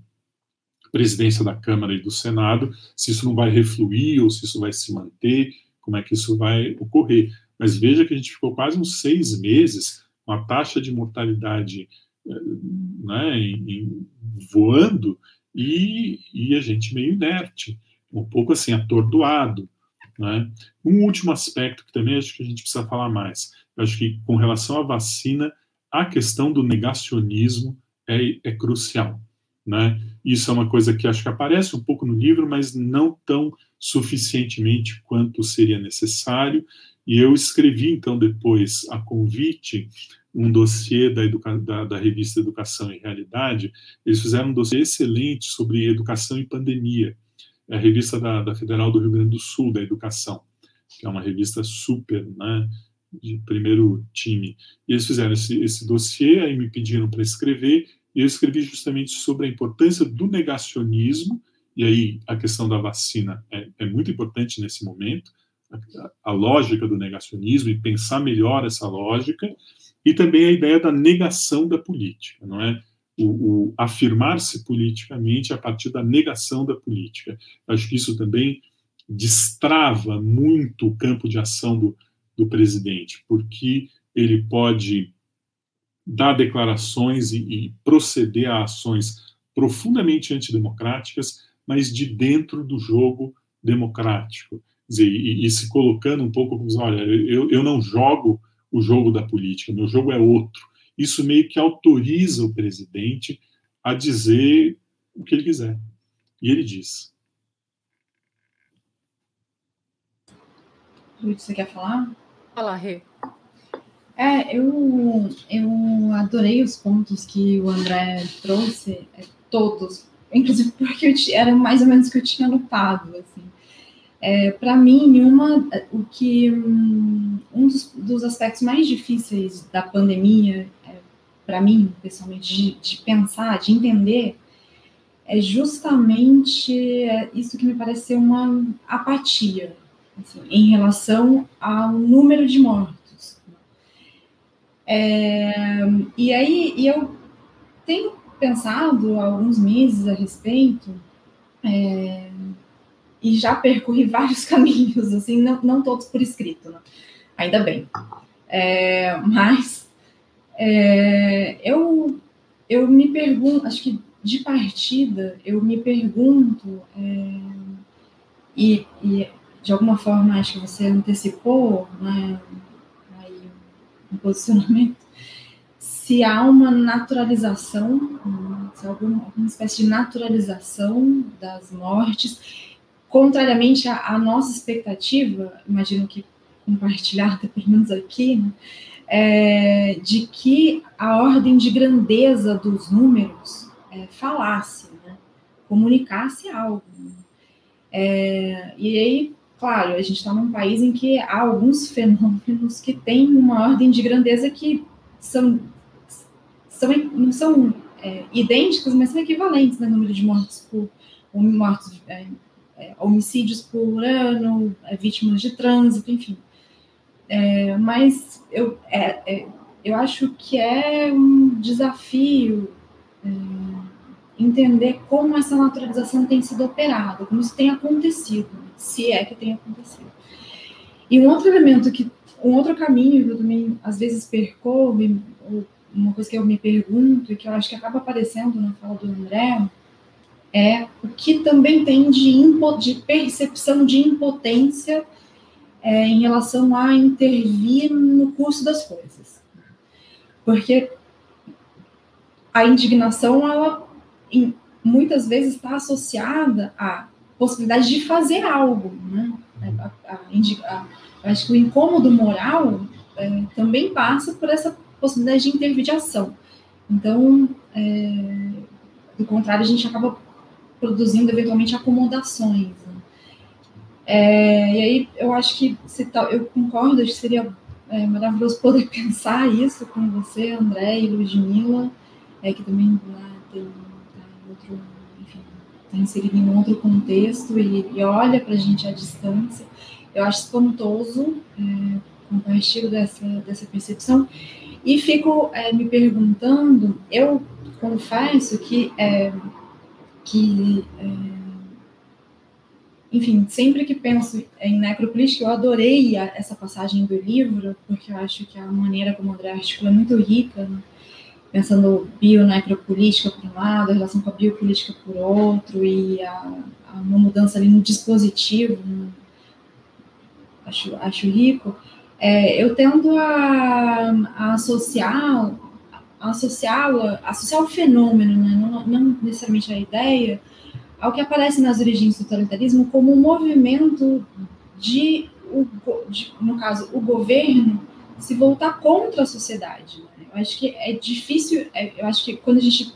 presidência da Câmara e do Senado, se isso não vai refluir ou se isso vai se manter, como é que isso vai ocorrer. Mas veja que a gente ficou quase uns seis meses com a taxa de mortalidade eh, né, em, em, voando e, e, a gente meio inerte, um pouco assim, atordoado. Né? Um último aspecto que também acho que a gente precisa falar mais, eu acho que com relação à vacina, a questão do negacionismo é, é crucial. Né? Isso é uma coisa que acho que aparece um pouco no livro, mas não tão suficientemente quanto seria necessário. E eu escrevi, então, depois, a convite, um dossiê da, da, da, revista Educação e Realidade. Eles fizeram um dossiê excelente sobre educação e pandemia. É a revista da, da Federal do Rio Grande do Sul, da Educação, que é uma revista super, né? De primeiro time. E eles fizeram esse, esse dossiê, aí me pediram para escrever, e eu escrevi justamente sobre a importância do negacionismo, e aí a questão da vacina é, é muito importante nesse momento, a, a lógica do negacionismo e pensar melhor essa lógica, e também a ideia da negação da política, não é? O, o afirmar-se politicamente a partir da negação da política. Acho que isso também destrava muito o campo de ação do, do presidente, porque ele pode dar declarações e, e proceder a ações profundamente antidemocráticas, mas de dentro do jogo democrático. Dizer, e, e, se colocando um pouco como, olha, eu, eu não jogo o jogo da política, meu jogo é outro. Isso meio que autoriza o presidente a dizer o que ele quiser. E ele diz. Luiz, você quer falar? Fala, Rê. É, eu, eu adorei os pontos que o André trouxe, é, todos, inclusive porque eu, era mais ou menos o que eu tinha notado, assim. É, para mim, uma, o que um dos, dos, aspectos mais difíceis da pandemia, é, para mim, pessoalmente, de, de, pensar, de entender, é justamente é, isso que me pareceu uma apatia em relação ao número de mortos. É, e aí, e eu tenho pensado alguns meses a respeito. É, e já percorri [LAUGHS] vários caminhos, assim, não, não todos por escrito, né? ainda bem. É, mas é, eu, eu me pergunto, acho que de partida, eu me pergunto, é, e, e, de alguma forma acho que você antecipou né, aí, um posicionamento, se há uma naturalização, se há alguma, alguma espécie de naturalização das mortes, contrariamente à, à nossa expectativa, imagino que compartilhada, pelo menos aqui, né, é, de que a ordem de grandeza dos números é, falasse, né, comunicasse algo. Né. É, e aí, claro, a gente está num país em que há alguns fenômenos que têm uma ordem de grandeza que são, são não são é, idênticos, mas são equivalentes no né, número de mortos por é, é, homicídios por ano, é, vítimas de trânsito, enfim. É, mas eu, é, eu acho que é um desafio entender como essa naturalização tem sido operada, como isso tem acontecido, se é que tem acontecido. E um outro elemento que, um outro caminho que eu também às vezes percorro, uma coisa que eu me pergunto e que eu acho que acaba aparecendo na fala do André, é o que também tem de, de percepção de impotência é, em relação a intervir no curso das coisas. Porque a indignação, ela em, muitas vezes está associada à possibilidade de fazer algo. Né? A, a, a, acho que o incômodo moral é, também passa por essa possibilidade de intervir de ação. Então, é, do contrário, a gente acaba produzindo eventualmente acomodações. Né? É, e aí eu acho que se tal, eu concordo, acho que seria é, maravilhoso poder [LAUGHS] pensar isso com você, André e Ludmilla, é, que também né, tem tá está inserido em outro contexto e, e olha para a gente à distância. Eu acho espantoso, é, compartilho dessa, dessa percepção, e fico é, me perguntando, eu confesso que é, que, é, enfim, sempre que penso em necropolítica, eu adorei essa passagem do livro, porque eu acho que a maneira como André articula é muito rica, né? Pensando bionecropolítica por um lado, a relação com a biopolítica por outro, e a, a uma mudança ali no dispositivo, né? acho, acho rico. É, eu tendo a, a associar associá-la, associar o fenômeno, né, não, não, necessariamente a ideia, ao que aparece nas origens do totalitarismo como um movimento de, de no caso, o governo se voltar contra a sociedade. Eu acho que é difícil, é, eu acho que quando a gente,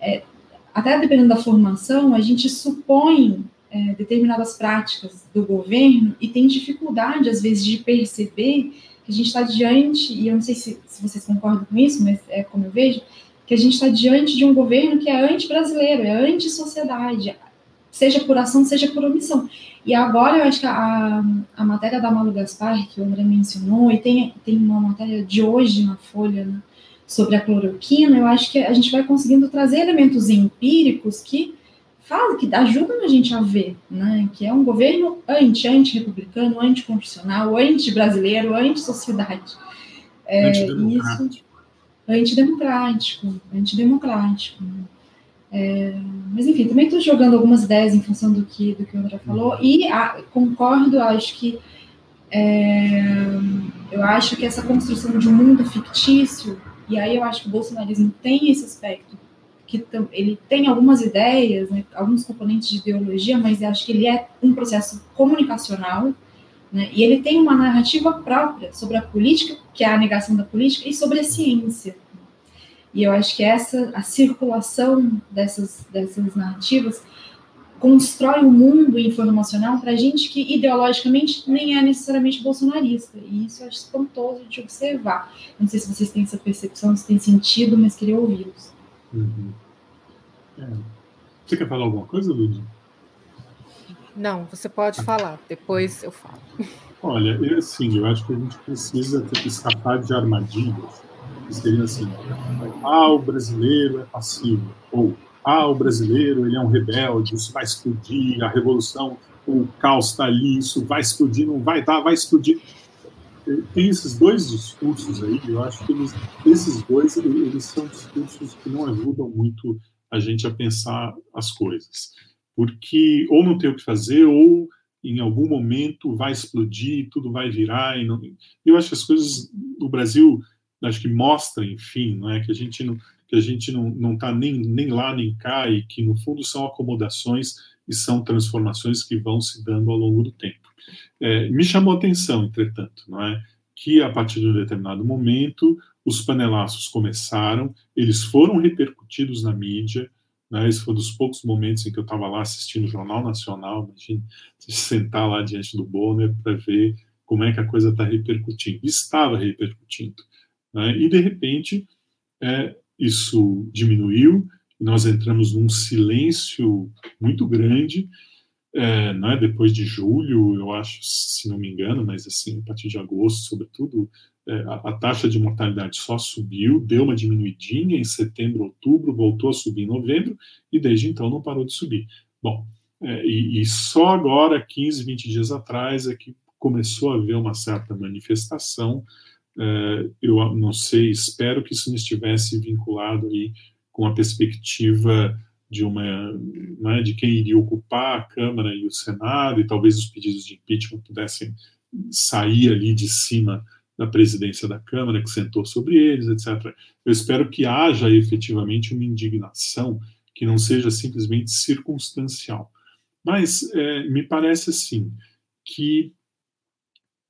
é, até dependendo da formação, a gente supõe é, determinadas práticas do governo e tem dificuldade, às vezes, de perceber que a gente está diante, e eu não sei se, se vocês concordam com isso, mas é como eu vejo, que a gente está diante de um governo que é anti-brasileiro, é anti-sociedade, seja por ação, seja por omissão. E agora eu acho que a, a matéria da Malu Gaspar, que o André mencionou, e tem, tem uma matéria de hoje na Folha né, sobre a cloroquina, eu acho que a gente vai conseguindo trazer elementos empíricos que fala, que ajudam a gente a ver, né, que é um governo anti, anti-republicano, anticonstitucional, anti-brasileiro, anti-sociedade. É, antidemocrático. Isso, antidemocrático, antidemocrático. É, mas enfim, também estou jogando algumas ideias em função do que, do que o André falou, uhum. e a, concordo, acho que é, eu acho que essa construção de um mundo fictício, e aí eu acho que o bolsonarismo tem esse aspecto que ele tem algumas ideias, né, alguns componentes de ideologia, mas eu acho que ele é um processo comunicacional, né, e ele tem uma narrativa própria sobre a política, que é a negação da política, e sobre a ciência. E eu acho que essa a circulação dessas, dessas narrativas constrói um mundo informacional para gente que ideologicamente nem é necessariamente bolsonarista. E isso eu acho espantoso de observar. Não sei se vocês têm essa percepção, se tem sentido, mas queria ouvi-los. Uhum. É. Você quer falar alguma coisa, Lúcia? Não, você pode falar, depois eu falo. Olha, eu, assim, eu acho que a gente precisa ter que escapar de armadilhas seriam assim: ah, o brasileiro é passivo, ou ah, o brasileiro ele é um rebelde, isso vai explodir, a revolução, o caos está ali, isso vai explodir, não vai dar, vai explodir tem esses dois discursos aí, eu acho que eles, esses dois eles são discursos que não ajudam muito a gente a pensar as coisas, porque ou não tem o que fazer ou em algum momento vai explodir, tudo vai virar. Não, eu acho que as coisas no Brasil, acho que mostra, enfim, não é que a gente não que a gente não está nem nem lá nem cá e que no fundo são acomodações e são transformações que vão se dando ao longo do tempo. É, me chamou a atenção, entretanto, não é? que a partir de um determinado momento os panelaços começaram, eles foram repercutidos na mídia, né? esse foi um dos poucos momentos em que eu estava lá assistindo o Jornal Nacional, imagine sentar lá diante do Bonner para ver como é que a coisa está repercutindo. Estava repercutindo. Né? E, de repente, é, isso diminuiu, nós entramos num silêncio muito grande, é, né, depois de julho, eu acho, se não me engano, mas assim, a partir de agosto, sobretudo, é, a, a, taxa de mortalidade só subiu, deu uma diminuidinha em setembro, outubro, voltou a subir em novembro, e desde então não parou de subir. Bom, é, e, e, só agora, 15, 20 dias atrás, é que começou a haver uma certa manifestação. É, eu não sei, espero que isso não estivesse vinculado aí com a perspectiva de uma né, de quem iria ocupar a Câmara e o Senado e talvez os pedidos de impeachment pudessem sair ali de cima da presidência da Câmara que sentou sobre eles, etc. Eu espero que haja efetivamente uma indignação que não seja simplesmente circunstancial. Mas é, me parece assim que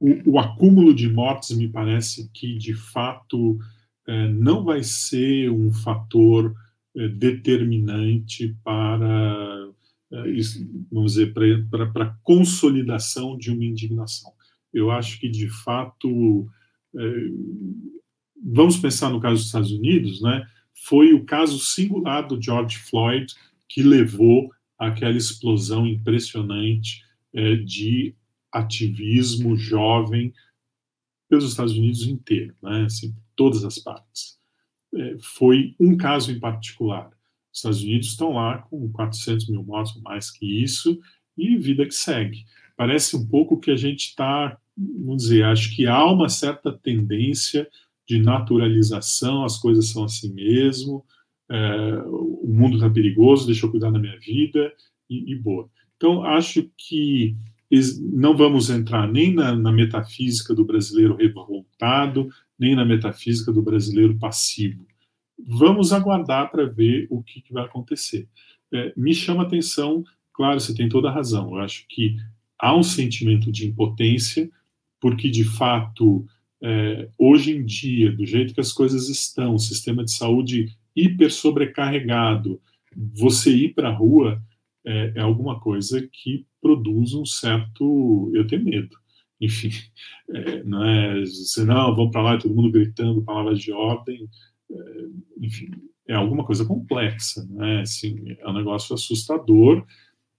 o, o, acúmulo de mortes me parece que de fato é, não vai ser um fator é, determinante para, é, vamos dizer, para, a consolidação de uma indignação. Eu acho que, de fato, vamos pensar no caso dos Estados Unidos, né? Foi o caso singular do George Floyd que levou àquela explosão impressionante de ativismo jovem pelos Estados Unidos inteiro, né? Assim, todas as partes. É, foi um caso em particular. Os Estados Unidos estão lá com 400 mil mortos, mais que isso, e vida que segue. Parece um pouco que a gente está, vamos dizer, acho que há uma certa tendência de naturalização, as coisas são assim mesmo, é, o mundo está perigoso, deixa eu cuidar da minha vida, e, e, boa. Então, acho que não vamos entrar nem na, na metafísica do brasileiro revoltado, nem na metafísica do brasileiro passivo. Vamos aguardar para ver o que, que vai acontecer. É, me chama atenção, claro, você tem toda a razão, eu acho que há um sentimento de impotência, porque de fato, é, hoje em dia, do jeito que as coisas estão, sistema de saúde hiper sobrecarregado, você ir para a rua é, é, alguma coisa que produz um certo. Eu tenho medo enfim, é, não é, você não, vão para lá, todo mundo gritando palavras de ordem, é, enfim, é alguma coisa complexa, né? Assim, é um negócio assustador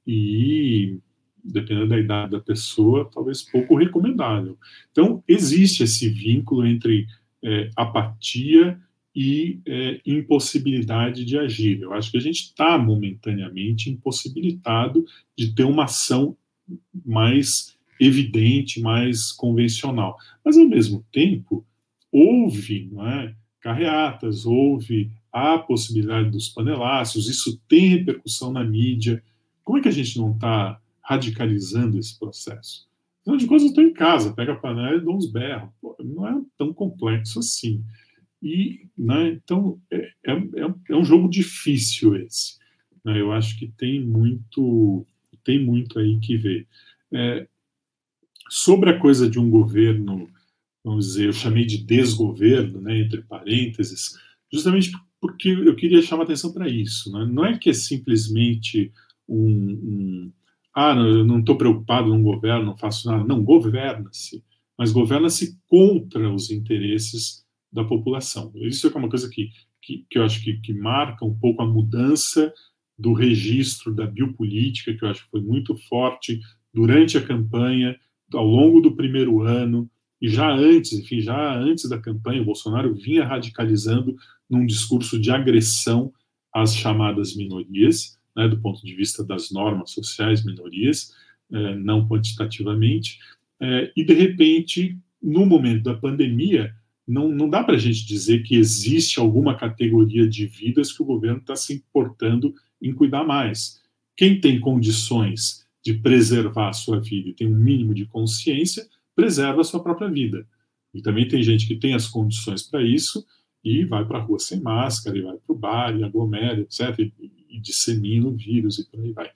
e, dependendo da idade da pessoa, talvez pouco recomendável. Então, existe esse vínculo entre é, apatia e é, impossibilidade de agir. Eu acho que a gente está momentaneamente impossibilitado de ter uma ação mais evidente, mais convencional. Mas, ao mesmo tempo, houve é, carreatas, houve a possibilidade dos paneláceos, isso tem repercussão na mídia. Como é que a gente não está radicalizando esse processo? Afinal de contas, eu estou em casa, pega a panela e dou uns berros. Pô, não é tão complexo assim. E, né, então, é, é, é, é um jogo difícil esse. Né, eu acho que tem muito, tem muito aí que ver. É, sobre a coisa de um governo, vamos dizer, eu chamei de desgoverno, né, entre parênteses, justamente porque eu queria chamar atenção para isso. Né? Não é que é simplesmente um, um ah, não, eu não estou preocupado, não governo, não faço nada. Não, governa-se, mas governa-se contra os interesses da população. Isso é uma coisa que, que, que eu acho que, que marca um pouco a mudança do registro da biopolítica, que eu acho que foi muito forte durante a campanha, ao longo do primeiro ano, e já antes, enfim, já antes da campanha, o Bolsonaro vinha radicalizando num discurso de agressão às chamadas minorias, né, do ponto de vista das normas sociais, minorias, é, não quantitativamente, é, e de repente, no momento da pandemia, não, não dá para a gente dizer que existe alguma categoria de vidas que o governo está se importando em cuidar mais. Quem tem condições de preservar a sua vida e tem um mínimo de consciência, preserva a sua própria vida. E também tem gente que tem as condições para isso e vai para a rua sem máscara, e vai para o bar, e aglomera, etc., e, e dissemina o vírus e por aí vai.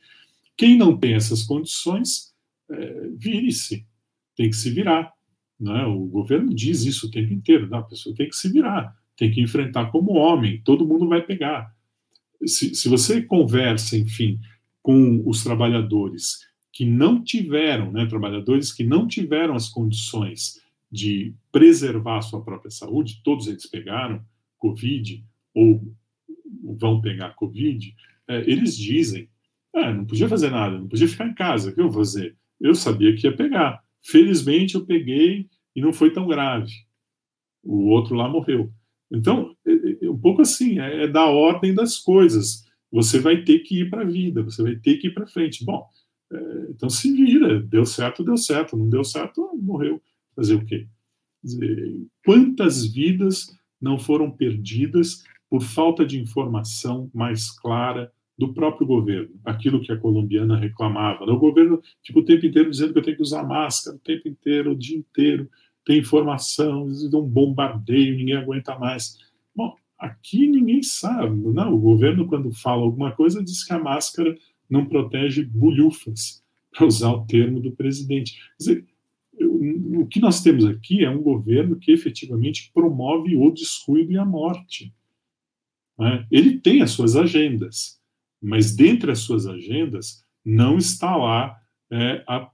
Quem não tem essas condições, é, vire-se, tem que se virar. Né? O governo diz isso o tempo inteiro, não, a pessoa tem que se virar, tem que enfrentar como homem, todo mundo vai pegar. Se, se você conversa, enfim, com os trabalhadores que não tiveram, né, trabalhadores que não tiveram as condições de preservar a sua própria saúde, todos eles pegaram Covid ou vão pegar Covid, é, eles dizem, ah, não podia fazer nada, não podia ficar em casa, o que eu vou fazer? Eu sabia que ia pegar. Felizmente eu peguei e não foi tão grave. O outro lá morreu. Então, é, é um pouco assim, é, é da ordem das coisas. Você vai ter que ir para a vida, você vai ter que ir para frente. Bom, é, então se vira, deu certo, deu certo, não deu certo, morreu fazer o quê? Quantas vidas não foram perdidas por falta de informação mais clara do próprio governo, aquilo que a colombiana reclamava. O governo tipo, o tempo inteiro dizendo que eu tenho que usar máscara, o tempo inteiro, o dia inteiro, tem informação, um bombardeio, ninguém aguenta mais. Bom, aqui ninguém sabe. Não, o governo, quando fala alguma coisa, diz que a máscara não protege bolhufas, [LAUGHS] para usar o termo do presidente. Quer dizer, o que nós temos aqui é um governo que efetivamente promove o descuido e a morte. Né? Ele tem as suas agendas, mas dentre as suas agendas não está lá é, a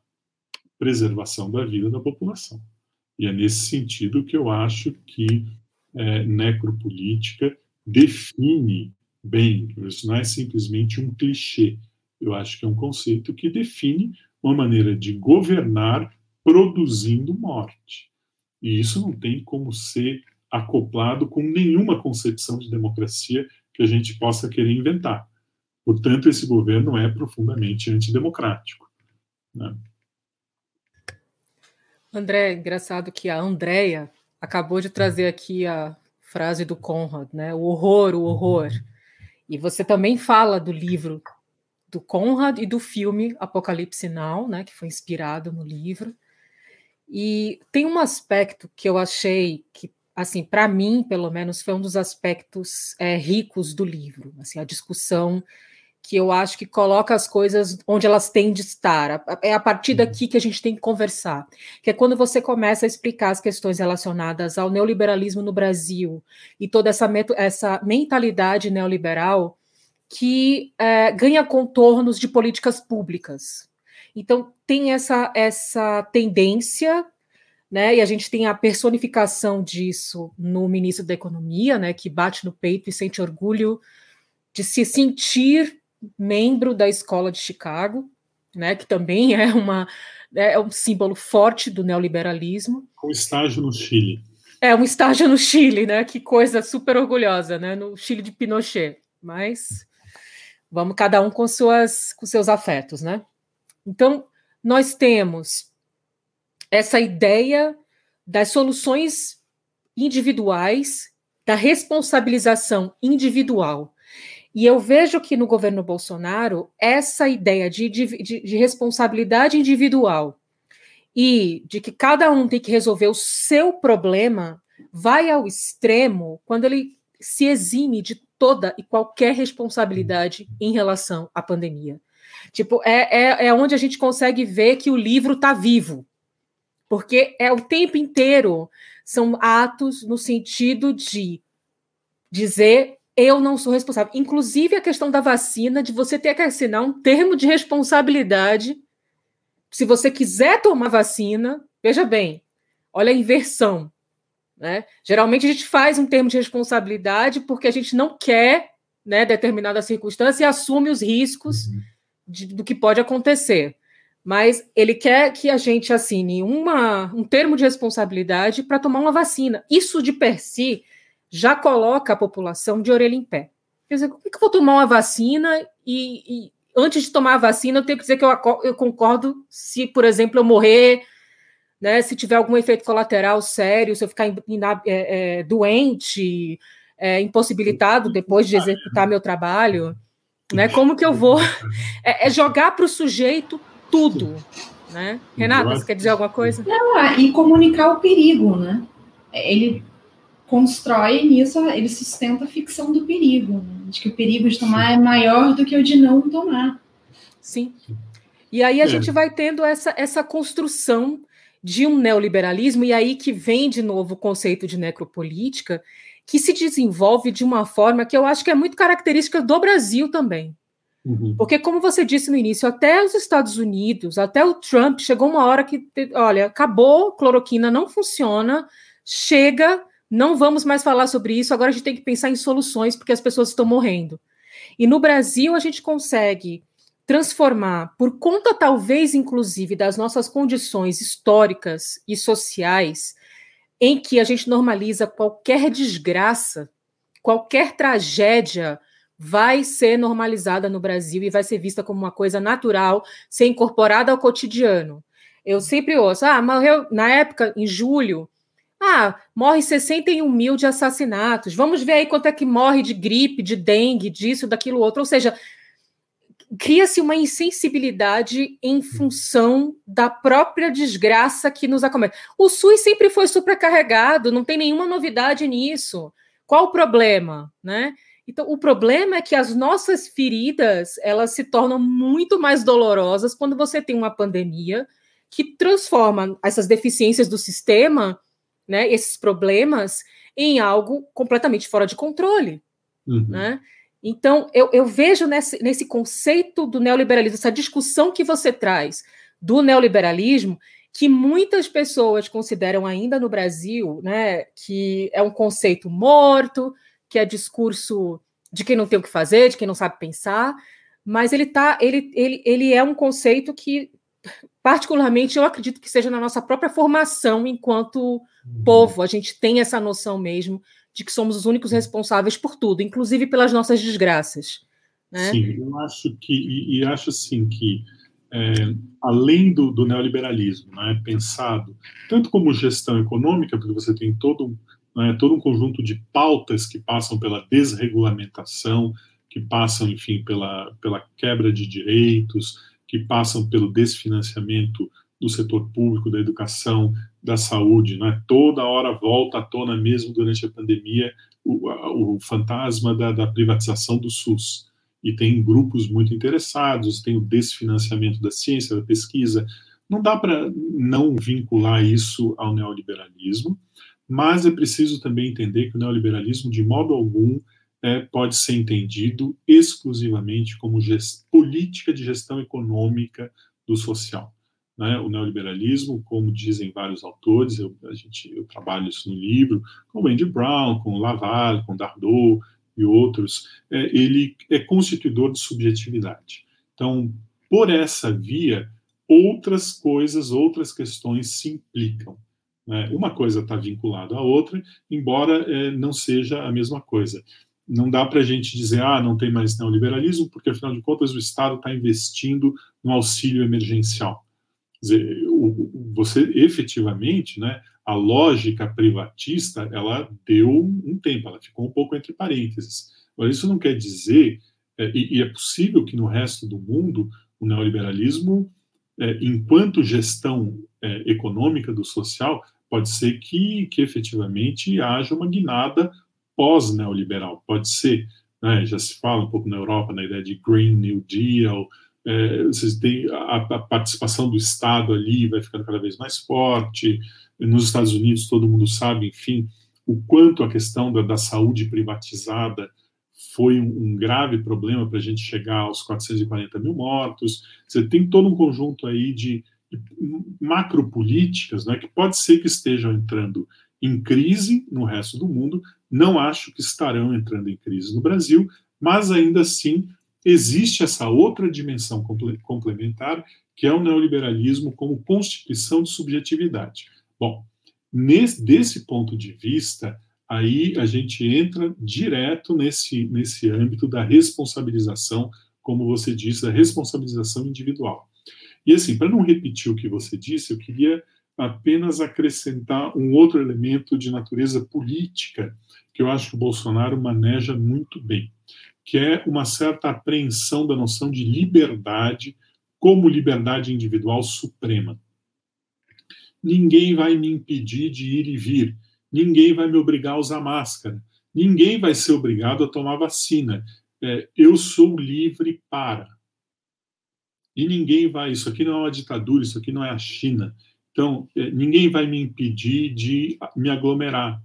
preservação da vida da população. E é nesse sentido que eu acho que é, necropolítica define bem, isso não é simplesmente um clichê, eu acho que é um conceito que define uma maneira de governar produzindo morte. E isso não tem como ser acoplado com nenhuma concepção de democracia que a gente possa querer inventar. Portanto, esse governo é profundamente antidemocrático. Né? André, engraçado que a Andrea acabou de trazer aqui a frase do Conrad, né? O horror, o horror. E você também fala do livro do Conrad e do filme Apocalipse Now, né, que foi inspirado no livro. E tem um aspecto que eu achei que, assim, para mim, pelo menos, foi um dos aspectos é, ricos do livro, assim, a discussão que eu acho que coloca as coisas onde elas têm de estar. É a partir uhum. daqui que a gente tem que conversar, que é quando você começa a explicar as questões relacionadas ao neoliberalismo no Brasil e toda essa, essa mentalidade neoliberal que é, ganha contornos de políticas públicas. Então, tem essa, essa tendência, né, e a gente tem a personificação disso no ministro da Economia, né, que bate no peito e sente orgulho de se sentir membro da escola de Chicago, né, que também é uma é um símbolo forte do neoliberalismo. Um estágio no Chile. É, um estágio no Chile, né? Que coisa super orgulhosa, né? No Chile de Pinochet. Mas vamos cada um com suas com seus afetos, né? Então, nós temos essa ideia das soluções individuais, da responsabilização individual. E eu vejo que no governo Bolsonaro, essa ideia de, de, de, responsabilidade individual e de que cada um tem que resolver o seu problema vai ao extremo quando ele se exime de toda e qualquer responsabilidade em relação à pandemia. Tipo, é, é, é onde a gente consegue ver que o livro está vivo, porque é o tempo inteiro são atos no sentido de dizer eu não sou responsável. Inclusive a questão da vacina, de você ter que assinar um termo de responsabilidade. Se você quiser tomar vacina, veja bem, olha a inversão. Né? Geralmente a gente faz um termo de responsabilidade porque a gente não quer né, determinada circunstância e assume os riscos uhum. de, do que pode acontecer. Mas ele quer que a gente assine uma, um termo de responsabilidade para tomar uma vacina. Isso de per si já coloca a população de orelha em pé. Quer dizer, como é que eu vou tomar uma vacina e, e antes de tomar a vacina eu tenho que dizer que eu, eu concordo se, por exemplo, eu morrer, né, se tiver algum efeito colateral sério, se eu ficar in, in, é, é, doente, é, impossibilitado depois de executar meu trabalho, né? Como que eu vou [LAUGHS] é, é jogar para o sujeito tudo, né? Renata, você quer dizer alguma coisa? Não, e comunicar o perigo, né? Ele constrói nisso, ele sustenta a ficção do perigo, né? de que o perigo de tomar é maior do que o de não tomar. Sim. E aí a é. gente vai tendo essa, essa construção de um neoliberalismo, e aí que vem de novo o conceito de necropolítica, que se desenvolve de uma forma que eu acho que é muito característica do Brasil também. Uhum. Porque, como você disse no início, até os Estados Unidos, até o Trump, chegou uma hora que, olha, acabou, cloroquina não funciona, chega, não vamos mais falar sobre isso, agora a gente tem que pensar em soluções, porque as pessoas estão morrendo. E no Brasil, a gente consegue transformar, por conta talvez, inclusive, das nossas condições históricas e sociais, em que a gente normaliza qualquer desgraça, qualquer tragédia vai ser normalizada no Brasil e vai ser vista como uma coisa natural, ser incorporada ao cotidiano. Eu sempre ouço, ah, morreu na época, em julho, ah, morre 61 mil de assassinatos. Vamos ver aí quanto é que morre de gripe, de dengue, disso, daquilo outro. Ou seja, cria-se uma insensibilidade em função da própria desgraça que nos acomete. O SUS sempre foi supercarregado, não tem nenhuma novidade nisso. Qual o problema, né? Então, o problema é que as nossas feridas, elas se tornam muito mais dolorosas quando você tem uma pandemia que transforma essas deficiências do sistema, né, esses problemas, em algo completamente fora de controle, uhum. né? Então, eu, eu vejo nesse, nesse conceito do neoliberalismo, essa discussão que você traz do neoliberalismo, que muitas pessoas consideram ainda no Brasil, né, que é um conceito morto, que é discurso de quem não tem o que fazer, de quem não sabe pensar, mas ele tá, ele, ele, ele é um conceito que, particularmente, eu acredito que seja na nossa própria formação enquanto uhum. povo, a gente tem essa noção mesmo de que somos os únicos responsáveis por tudo, inclusive pelas nossas desgraças. Né? Sim, eu acho que, e, e acho assim que, é, além do, do neoliberalismo, né, pensado tanto como gestão econômica, porque você tem todo, né, todo um conjunto de pautas que passam pela desregulamentação, que passam, enfim, pela, pela quebra de direitos, que passam pelo desfinanciamento do setor público, da educação, da saúde, né? toda hora volta à tona, mesmo durante a pandemia, o, o fantasma da, da, privatização do SUS. E tem grupos muito interessados, tem o desfinanciamento da ciência, da pesquisa. Não dá para não vincular isso ao neoliberalismo, mas é preciso também entender que o neoliberalismo, de modo algum, é, pode ser entendido exclusivamente como política de gestão econômica do social né, o neoliberalismo, como dizem vários autores, eu, a gente, eu trabalho isso no livro, com Andy Brown, com Laval, com Dardot, e outros, é, ele é constituidor de subjetividade. Então, por essa via, outras coisas, outras questões se implicam. Né? Uma coisa está vinculada à outra, embora é, não seja a mesma coisa. Não dá para a gente dizer, ah, não tem mais neoliberalismo, porque afinal de contas o Estado está investindo no auxílio emergencial. Quer dizer, você efetivamente, né, a lógica privatista, ela deu um tempo, ela ficou um pouco entre parênteses. Agora, isso não quer dizer, é, e, e, é possível que no resto do mundo o neoliberalismo, é, enquanto gestão é, econômica do social, pode ser que, que efetivamente haja uma guinada pós-neoliberal, pode ser, né, já se fala um pouco na Europa na ideia de Green New Deal, é, vocês têm a, a, participação do Estado ali vai ficando cada vez mais forte. Nos Estados Unidos, todo mundo sabe, enfim, o quanto a questão da, da saúde privatizada foi um, um grave problema para a gente chegar aos 440 mil mortos. Você tem todo um conjunto aí de, de macropolíticas né, que pode ser que estejam entrando em crise no resto do mundo. Não acho que estarão entrando em crise no Brasil, mas ainda assim existe essa outra dimensão complementar, que é o neoliberalismo como constituição de subjetividade. Bom, nesse, desse ponto de vista, aí a gente entra direto nesse, nesse âmbito da responsabilização, como você disse, da responsabilização individual. E assim, para não repetir o que você disse, eu queria apenas acrescentar um outro elemento de natureza política que eu acho que o Bolsonaro maneja muito bem que é uma certa apreensão da noção de liberdade como liberdade individual suprema. Ninguém vai me impedir de ir e vir, ninguém vai me obrigar a usar máscara, ninguém vai ser obrigado a tomar vacina. É, eu sou livre para. E ninguém vai. Isso aqui não é uma ditadura, isso aqui não é a China. Então, é, ninguém vai me impedir de me aglomerar.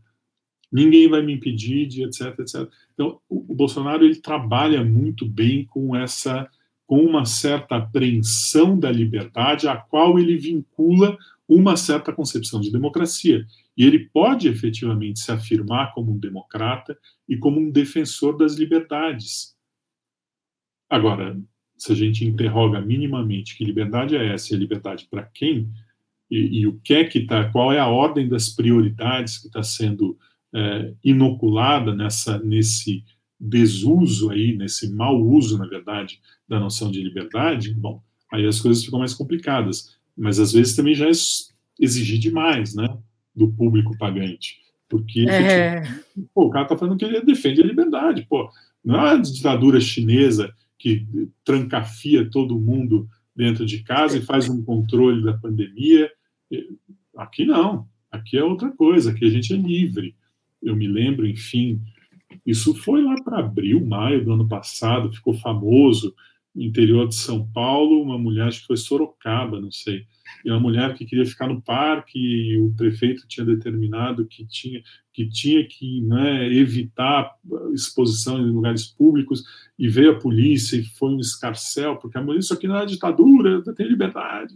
Ninguém vai me impedir de etc, etc. Então, o, Bolsonaro ele trabalha muito bem com essa com uma certa apreensão da liberdade, a qual ele vincula uma certa concepção de democracia. E ele pode efetivamente se afirmar como um democrata e como um defensor das liberdades. Agora, se a gente interroga minimamente que liberdade é essa e a liberdade para quem, e, e, o que é que está, qual é a ordem das prioridades que está sendo é, inoculada nessa, nesse desuso aí, nesse mau uso, na verdade, da noção de liberdade, bom, aí as coisas ficam mais complicadas. Mas às vezes também já é exigir demais, né, do público pagante. Porque é... pô, o cara está falando que ele defende a liberdade, pô. Não é a ditadura chinesa que trancafia todo mundo dentro de casa e faz um controle da pandemia. Aqui não. Aqui é outra coisa. Aqui a gente é livre eu me lembro, enfim, isso foi lá para abril, maio do ano passado, ficou famoso interior de São Paulo, uma mulher, que foi Sorocaba, não sei, e uma mulher que queria ficar no parque e o prefeito tinha determinado que tinha que, tinha que né, evitar exposição em lugares públicos e veio a polícia e foi um escarcel, porque a mulher, isso aqui não é ditadura, tem liberdade.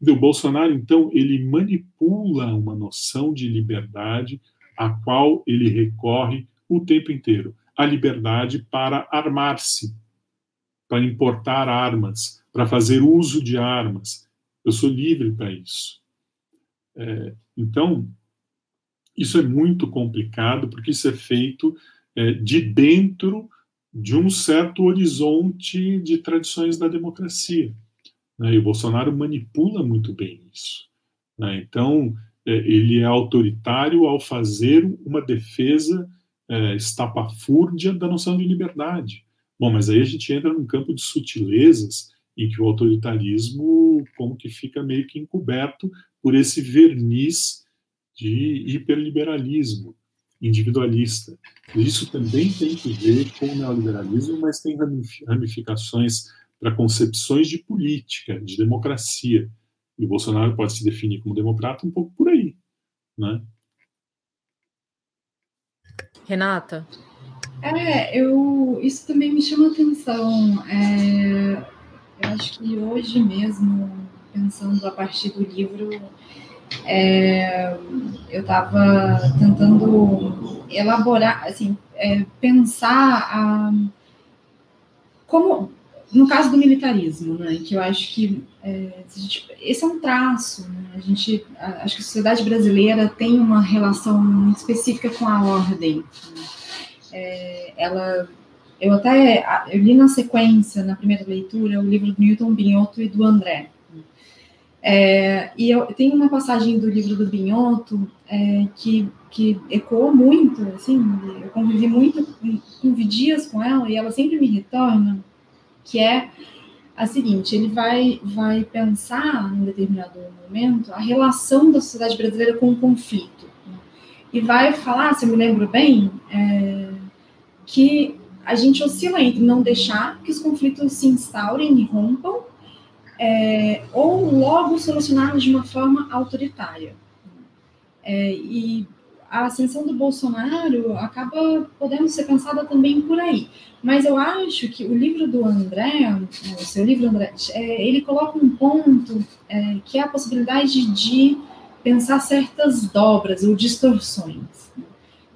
O Bolsonaro, então, ele manipula uma noção de liberdade a qual ele recorre o tempo inteiro, a liberdade para armar-se, para importar armas, para fazer uso de armas. Eu sou livre para isso. É, então, isso é muito complicado, porque isso é feito é, de dentro de um certo horizonte de tradições da democracia. Né? E o Bolsonaro manipula muito bem isso. Né? Então, é, ele é autoritário ao fazer uma defesa é, estapafúrdia da noção de liberdade. Bom, mas aí a gente entra num campo de sutilezas em que o autoritarismo como que fica meio que encoberto por esse verniz de hiperliberalismo individualista. Isso também tem que ver com o neoliberalismo, mas tem ramificações para concepções de política, de democracia. E o Bolsonaro pode se definir como democrata um pouco por aí, né? Renata? É, eu, isso também me chama atenção. É, eu acho que hoje mesmo, pensando a partir do livro, é, eu estava tentando elaborar, assim, é, pensar a, como no caso do militarismo, né, que eu acho que é, gente, esse é um traço. Né, a gente, a, acho que a sociedade brasileira tem uma relação específica com a ordem. Né, é, ela, eu até eu li na sequência, na primeira leitura, o livro do Newton Binotto e do André. É, e eu tenho uma passagem do livro do Binotto é, que, que ecoou muito, assim, eu convivi muito, convivi dias com ela e ela sempre me retorna, que é a seguinte, ele vai, vai pensar, em determinado momento, a relação da sociedade brasileira com o conflito. E vai falar, se eu me lembro bem, é, que a gente oscila entre não deixar que os conflitos se instaurem e rompam, é, ou logo solucioná-los de uma forma autoritária. É, e a ascensão do Bolsonaro acaba podendo ser pensada também por aí. Mas eu acho que o livro do André, o seu livro, André, é, ele coloca um ponto é, que é a possibilidade de pensar certas dobras ou distorções.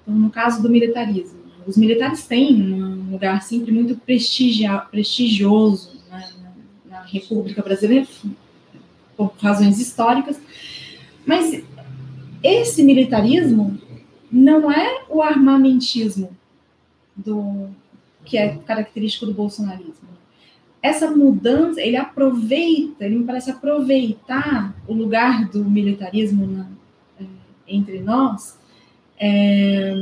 Então, no caso do militarismo, os militares têm um lugar sempre muito prestigioso né, na, na República Brasileira, por razões históricas, mas esse militarismo não é o armamentismo do que é característico do bolsonarismo. Essa mudança, ele aproveita, ele me parece aproveitar o lugar do militarismo na, é, entre nós é,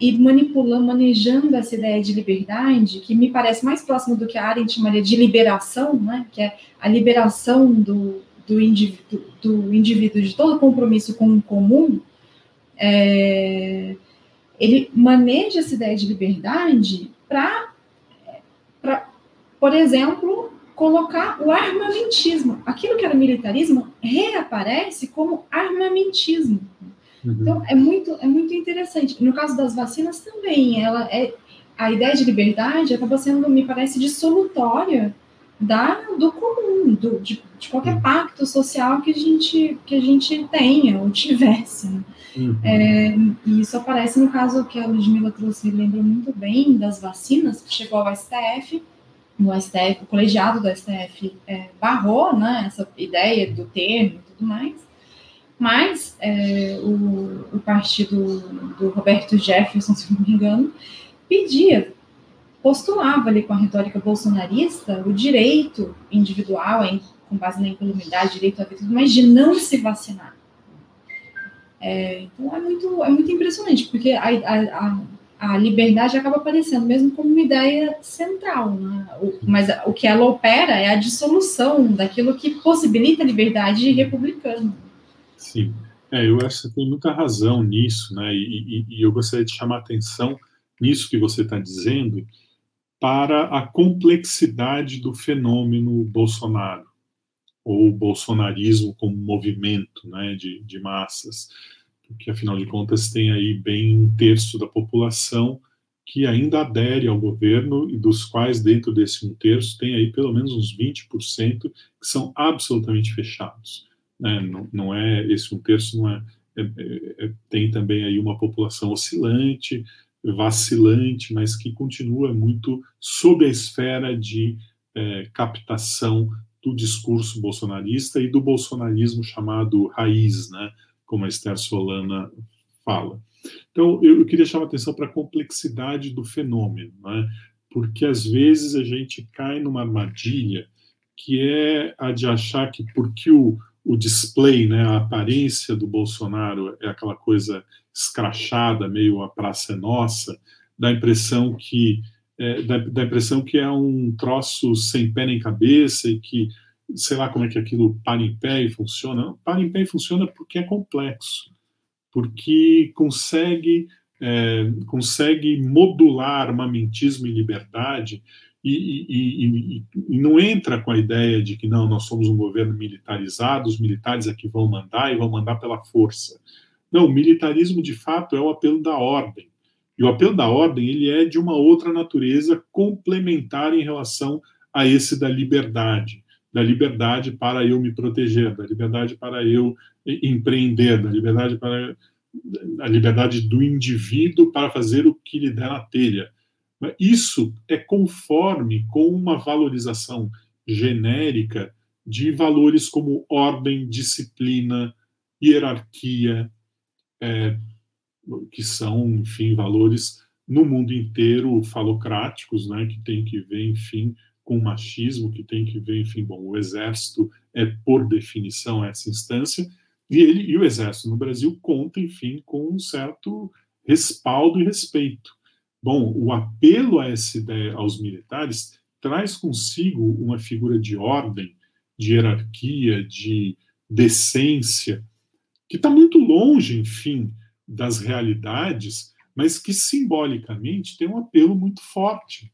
e manipulando, manejando essa ideia de liberdade, que me parece mais próximo do que a Arendt chamaria de liberação, né, que é a liberação do, do, indivíduo, do indivíduo de todo compromisso com o comum, é, ele maneja essa ideia de liberdade para, por exemplo, colocar o armamentismo. Aquilo que era militarismo reaparece como armamentismo. Uhum. Então, é muito, é muito interessante. No caso das vacinas também, ela é, a ideia de liberdade acaba sendo, me parece, dissolutória da, do comum, do, de, de qualquer uhum. pacto social que a gente, que a gente tenha ou tivesse. Né? Uhum. É, e isso aparece no caso que a Ludmilla trouxe, me lembra muito bem, das vacinas, que chegou ao STF, no STF, o colegiado do STF é, barrou né, essa ideia do termo e tudo mais, mas é, o, o, partido do Roberto Jefferson, se não me engano, pedia, postulava ali com a retórica bolsonarista o direito individual, com base na incolumidade, direito à vida, mas de não se vacinar. É, então é muito, é muito impressionante, porque a, a, a, liberdade acaba aparecendo mesmo como uma ideia central, né? o, mas o que ela opera é a dissolução daquilo que possibilita a liberdade republicana. Sim, é, eu acho que você tem muita razão nisso, né? E, e, e eu gostaria de chamar a atenção nisso que você está dizendo para a complexidade do fenômeno Bolsonaro ou bolsonarismo como movimento né, de, de massas, porque afinal de contas tem aí bem um terço da população que ainda adere ao governo e dos quais dentro desse um terço tem aí pelo menos uns 20% que são absolutamente fechados. Né? Não, não, é esse um terço não é, é, é, é tem também aí uma população oscilante, vacilante, mas que continua muito sob a esfera de é, captação do discurso bolsonarista e do bolsonarismo chamado raiz, né, como a Esther Solana fala. Então, eu, queria chamar a atenção para a complexidade do fenômeno, né, porque às vezes a gente cai numa armadilha que é a de achar que porque o, o display, né, a aparência do Bolsonaro é aquela coisa escrachada, meio a praça é nossa, dá a impressão que é, dá, dá, impressão que é um troço sem pé nem cabeça e que, sei lá como é que aquilo para em pé e funciona. Para em pé e funciona porque é complexo, porque consegue, é, consegue modular armamentismo e liberdade e, e, e, não entra com a ideia de que não, nós somos um governo militarizado, os militares aqui vão mandar e vão mandar pela força. Não, o militarismo de fato é o apelo da ordem. E o apelo da ordem ele é de uma outra natureza complementar em relação a esse da liberdade, da liberdade para eu me proteger, da liberdade para eu empreender, da liberdade para a liberdade do indivíduo para fazer o que lhe der na telha. Isso é conforme com uma valorização genérica de valores como ordem, disciplina, hierarquia, é, que são, enfim, valores no mundo inteiro falocráticos, né, que tem que ver, enfim, com machismo, que tem que ver, enfim, bom, o exército é por definição essa instância, e ele e o exército no Brasil conta, enfim, com um certo respaldo e respeito. Bom, o apelo a essa ideia aos militares traz consigo uma figura de ordem, de hierarquia, de decência, que está muito longe, enfim, das realidades, mas que simbolicamente tem um apelo muito forte.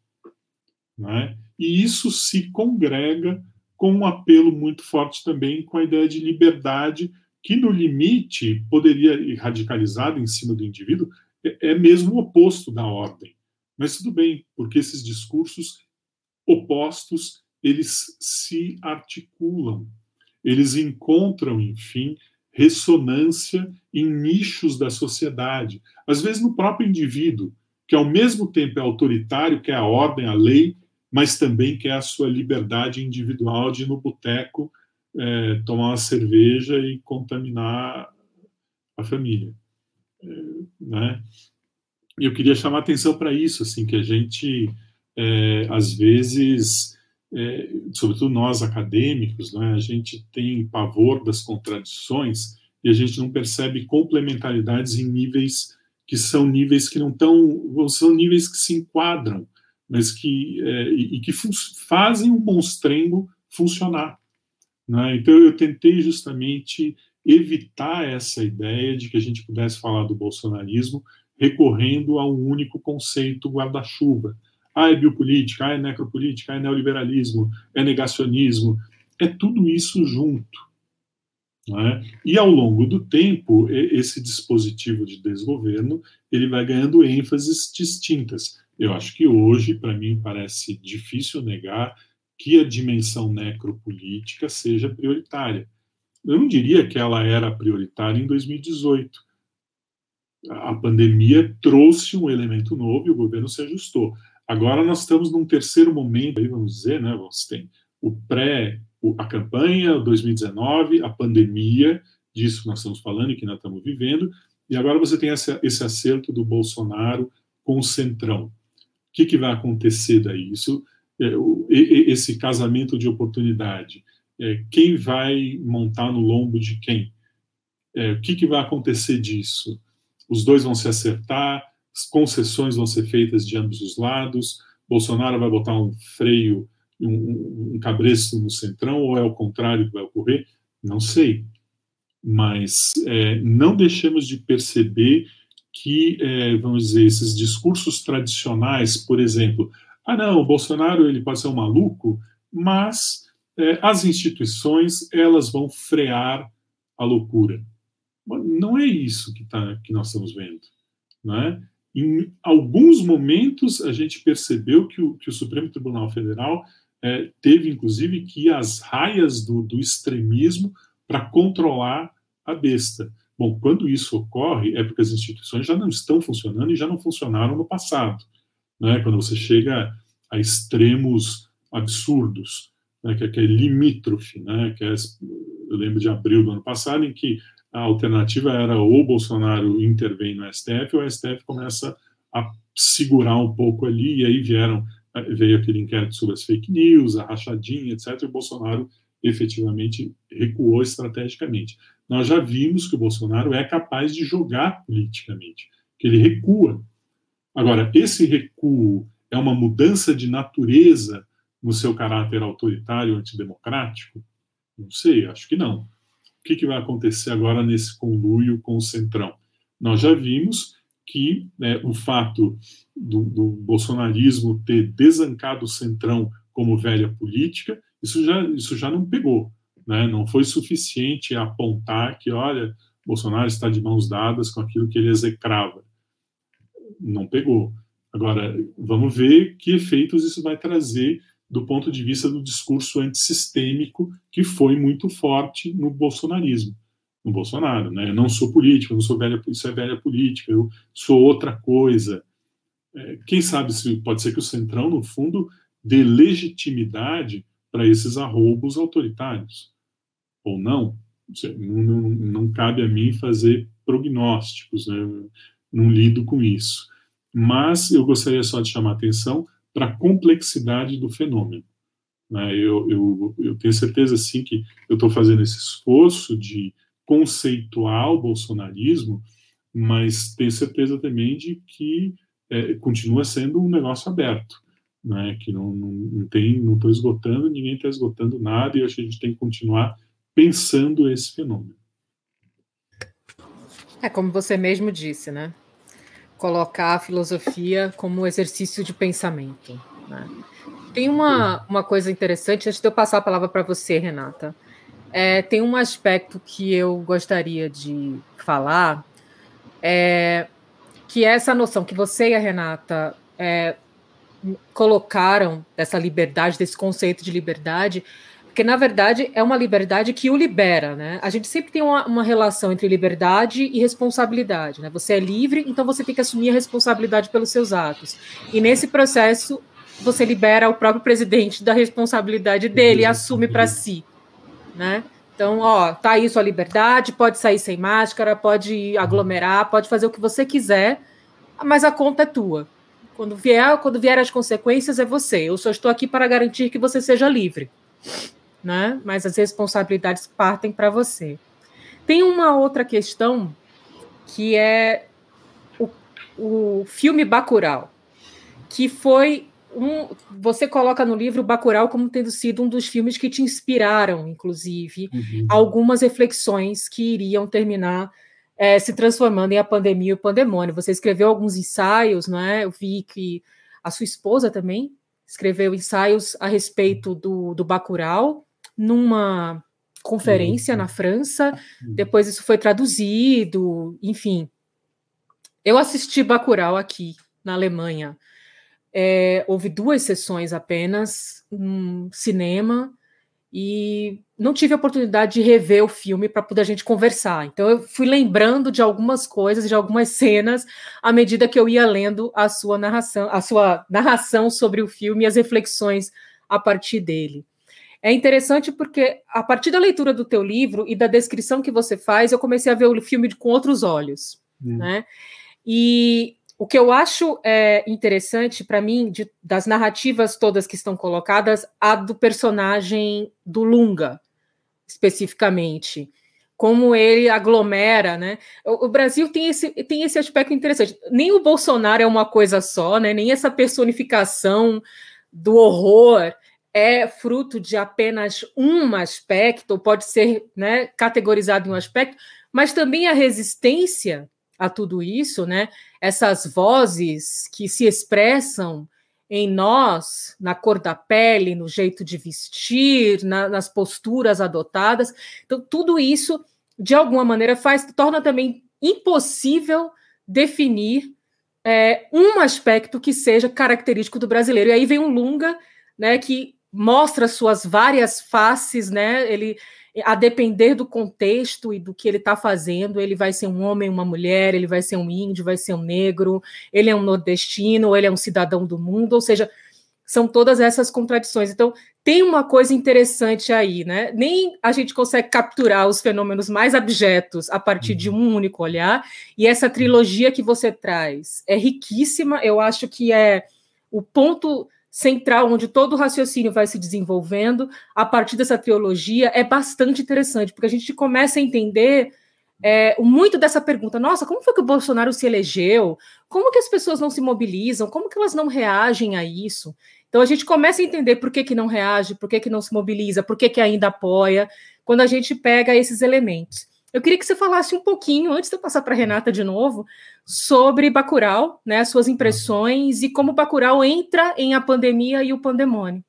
Né? E isso se congrega com um apelo muito forte também com a ideia de liberdade, que no limite poderia ir radicalizado em cima do indivíduo, é, é mesmo o oposto da ordem. Mas tudo bem, porque esses discursos opostos eles se articulam, eles encontram, enfim, ressonância em nichos da sociedade, às vezes no próprio indivíduo, que ao mesmo tempo é autoritário, quer a ordem, a lei, mas também quer a sua liberdade individual de ir no boteco é, tomar uma cerveja e contaminar a família, é, né? Eu queria chamar atenção para isso, assim, que a gente é, às vezes é, sobretudo nós acadêmicos, né, a gente tem pavor das contradições e a gente não percebe complementaridades em níveis que são níveis que não estão, são níveis que se enquadram, mas que é, e, que fazem o monstrengo funcionar. Né? Então eu tentei justamente evitar essa ideia de que a gente pudesse falar do bolsonarismo recorrendo a um único conceito guarda-chuva ah, é biopolítica, ah, é necropolítica, ah, é neoliberalismo, é negacionismo. É tudo isso junto. É? E ao longo do tempo, esse dispositivo de desgoverno ele vai ganhando ênfases distintas. Eu acho que hoje, para mim, parece difícil negar que a dimensão necropolítica seja prioritária. Eu não diria que ela era prioritária em 2018. A pandemia trouxe um elemento novo e o governo se ajustou. Agora nós estamos num terceiro momento, aí vamos dizer, né? Você tem o pré, a campanha, 2019, a pandemia, disso que nós estamos falando e que nós estamos vivendo, e agora você tem esse, acerto do Bolsonaro com o Centrão. O que, que vai acontecer daí? Isso, é, esse casamento de oportunidade. É, quem vai montar no lombo de quem? É, o que, que vai acontecer disso? Os dois vão se acertar? concessões vão ser feitas de ambos os lados, Bolsonaro vai botar um freio, um, um cabresto no centrão, ou é o contrário que vai ocorrer? Não sei. Mas é, não deixemos de perceber que, é, vamos dizer, esses discursos tradicionais, por exemplo, ah, não, o Bolsonaro ele pode ser um maluco, mas é, as instituições elas vão frear a loucura. Não é isso que, tá, que nós estamos vendo. Não é? Em alguns momentos, a gente percebeu que o, que o Supremo Tribunal Federal é, teve, inclusive, que ir às raias do, do extremismo para controlar a besta. Bom, quando isso ocorre, é porque as instituições já não estão funcionando e já não funcionaram no passado. Né? Quando você chega a extremos absurdos, né? que, é, que é limítrofe, né? que é, eu lembro de abril do ano passado, em que a alternativa era ou Bolsonaro intervém no STF ou o STF começa a segurar um pouco ali, e aí vieram, veio aquele inquérito sobre as fake news, a rachadinha, etc., e o Bolsonaro efetivamente recuou estrategicamente. Nós já vimos que o Bolsonaro é capaz de jogar politicamente, que ele recua. Agora, esse recuo é uma mudança de natureza no seu caráter autoritário antidemocrático? Não sei, acho que não. O que, que vai acontecer agora nesse conluio com o Centrão? Nós já vimos que né, o fato do, do, bolsonarismo ter desancado o Centrão como velha política, isso já, isso já não pegou. Né? Não foi suficiente apontar que, olha, Bolsonaro está de mãos dadas com aquilo que ele execrava. Não pegou. Agora, vamos ver que efeitos isso vai trazer do ponto de vista do discurso antissistêmico que foi muito forte no bolsonarismo. no Bolsonaro, né? Eu não sou político, não sou velha, isso é velha política, eu sou outra coisa. É, quem sabe se pode ser que o Centrão, no fundo, dê legitimidade para esses arroubos autoritários, ou não. Não, não, não cabe a mim fazer prognósticos, né? não lido com isso. Mas eu gostaria só de chamar a atenção para a complexidade do fenômeno. Né? Eu, eu, eu tenho certeza, sim, que eu estou fazendo esse esforço de conceituar o bolsonarismo, mas tenho certeza também de que é, continua sendo um negócio aberto, né? que não, não, não tem, não estou esgotando, ninguém está esgotando nada, e acho que a gente tem que continuar pensando esse fenômeno. É como você mesmo disse, né? Colocar a filosofia como exercício de pensamento. Né? Tem uma, uma coisa interessante, antes de eu passar a palavra para você, Renata. É, tem um aspecto que eu gostaria de falar, é, que é essa noção que você e a Renata é, colocaram dessa liberdade, desse conceito de liberdade, porque na verdade é uma liberdade que o libera, né? A gente sempre tem uma, uma, relação entre liberdade e responsabilidade, né? Você é livre, então você tem que assumir a responsabilidade pelos seus atos. E nesse processo você libera o próprio presidente da responsabilidade dele e assume para si, né? Então, ó, tá aí sua liberdade, pode sair sem máscara, pode aglomerar, pode fazer o que você quiser, mas a conta é tua. Quando vier, quando vier as consequências é você. Eu só estou aqui para garantir que você seja livre, né? Mas as responsabilidades partem para você. Tem uma outra questão que é o, o filme Bacurau, que foi um, você coloca no livro Bacurau como tendo sido um dos filmes que te inspiraram, inclusive, uhum. algumas reflexões que iriam terminar é, se transformando em A Pandemia e o Pandemônio. Você escreveu alguns ensaios, não é? Eu vi que a sua esposa também escreveu ensaios a respeito do, do Bacurau numa conferência uhum. na França, uhum. depois isso foi traduzido, enfim. Eu assisti Bacurau aqui, na Alemanha, é, houve duas sessões apenas, um cinema, e não tive a oportunidade de rever o filme para poder a gente conversar. Então eu fui lembrando de algumas coisas, de algumas cenas, à medida que eu ia lendo a sua narração, a sua narração sobre o filme e as reflexões a partir dele. É interessante porque a partir da leitura do teu livro e da descrição que você faz, eu comecei a ver o filme com outros olhos, hum. né? E o que eu acho é, interessante para mim, de, das narrativas todas que estão colocadas, a do personagem do Lunga, especificamente. Como ele aglomera, né? O, Brasil tem esse, tem esse aspecto interessante. Nem o Bolsonaro é uma coisa só, né? Nem essa personificação do horror é fruto de apenas um aspecto, ou pode ser né, categorizado em um aspecto, mas também a resistência a tudo isso, né? Essas vozes que se expressam em nós, na cor da pele, no jeito de vestir, na, nas posturas adotadas. Então, tudo isso, de alguma maneira, faz torna também impossível definir é, um aspecto que seja característico do brasileiro. E aí vem um Lunga, né, que mostra suas várias faces, né? Ele a depender do contexto e do que ele está fazendo, ele vai ser um homem, uma mulher, ele vai ser um índio, vai ser um negro, ele é um nordestino, ele é um cidadão do mundo, ou seja, são todas essas contradições. Então, tem uma coisa interessante aí, né? Nem a gente consegue capturar os fenômenos mais abjetos a partir de um único olhar, e essa trilogia que você traz é riquíssima, eu acho que é o ponto central, onde todo o raciocínio vai se desenvolvendo a partir dessa teologia, é bastante interessante, porque a gente começa a entender é, muito dessa pergunta: nossa, como foi que o Bolsonaro se elegeu? Como que as pessoas não se mobilizam? Como que elas não reagem a isso? Então a gente começa a entender por que, que não reage, por que, que não se mobiliza, por que, que ainda apoia, quando a gente pega esses elementos. Eu queria que você falasse um pouquinho, antes de eu passar para Renata de novo, sobre Bacurau, né, suas impressões e como Bacurau entra em a pandemia e o pandemônio.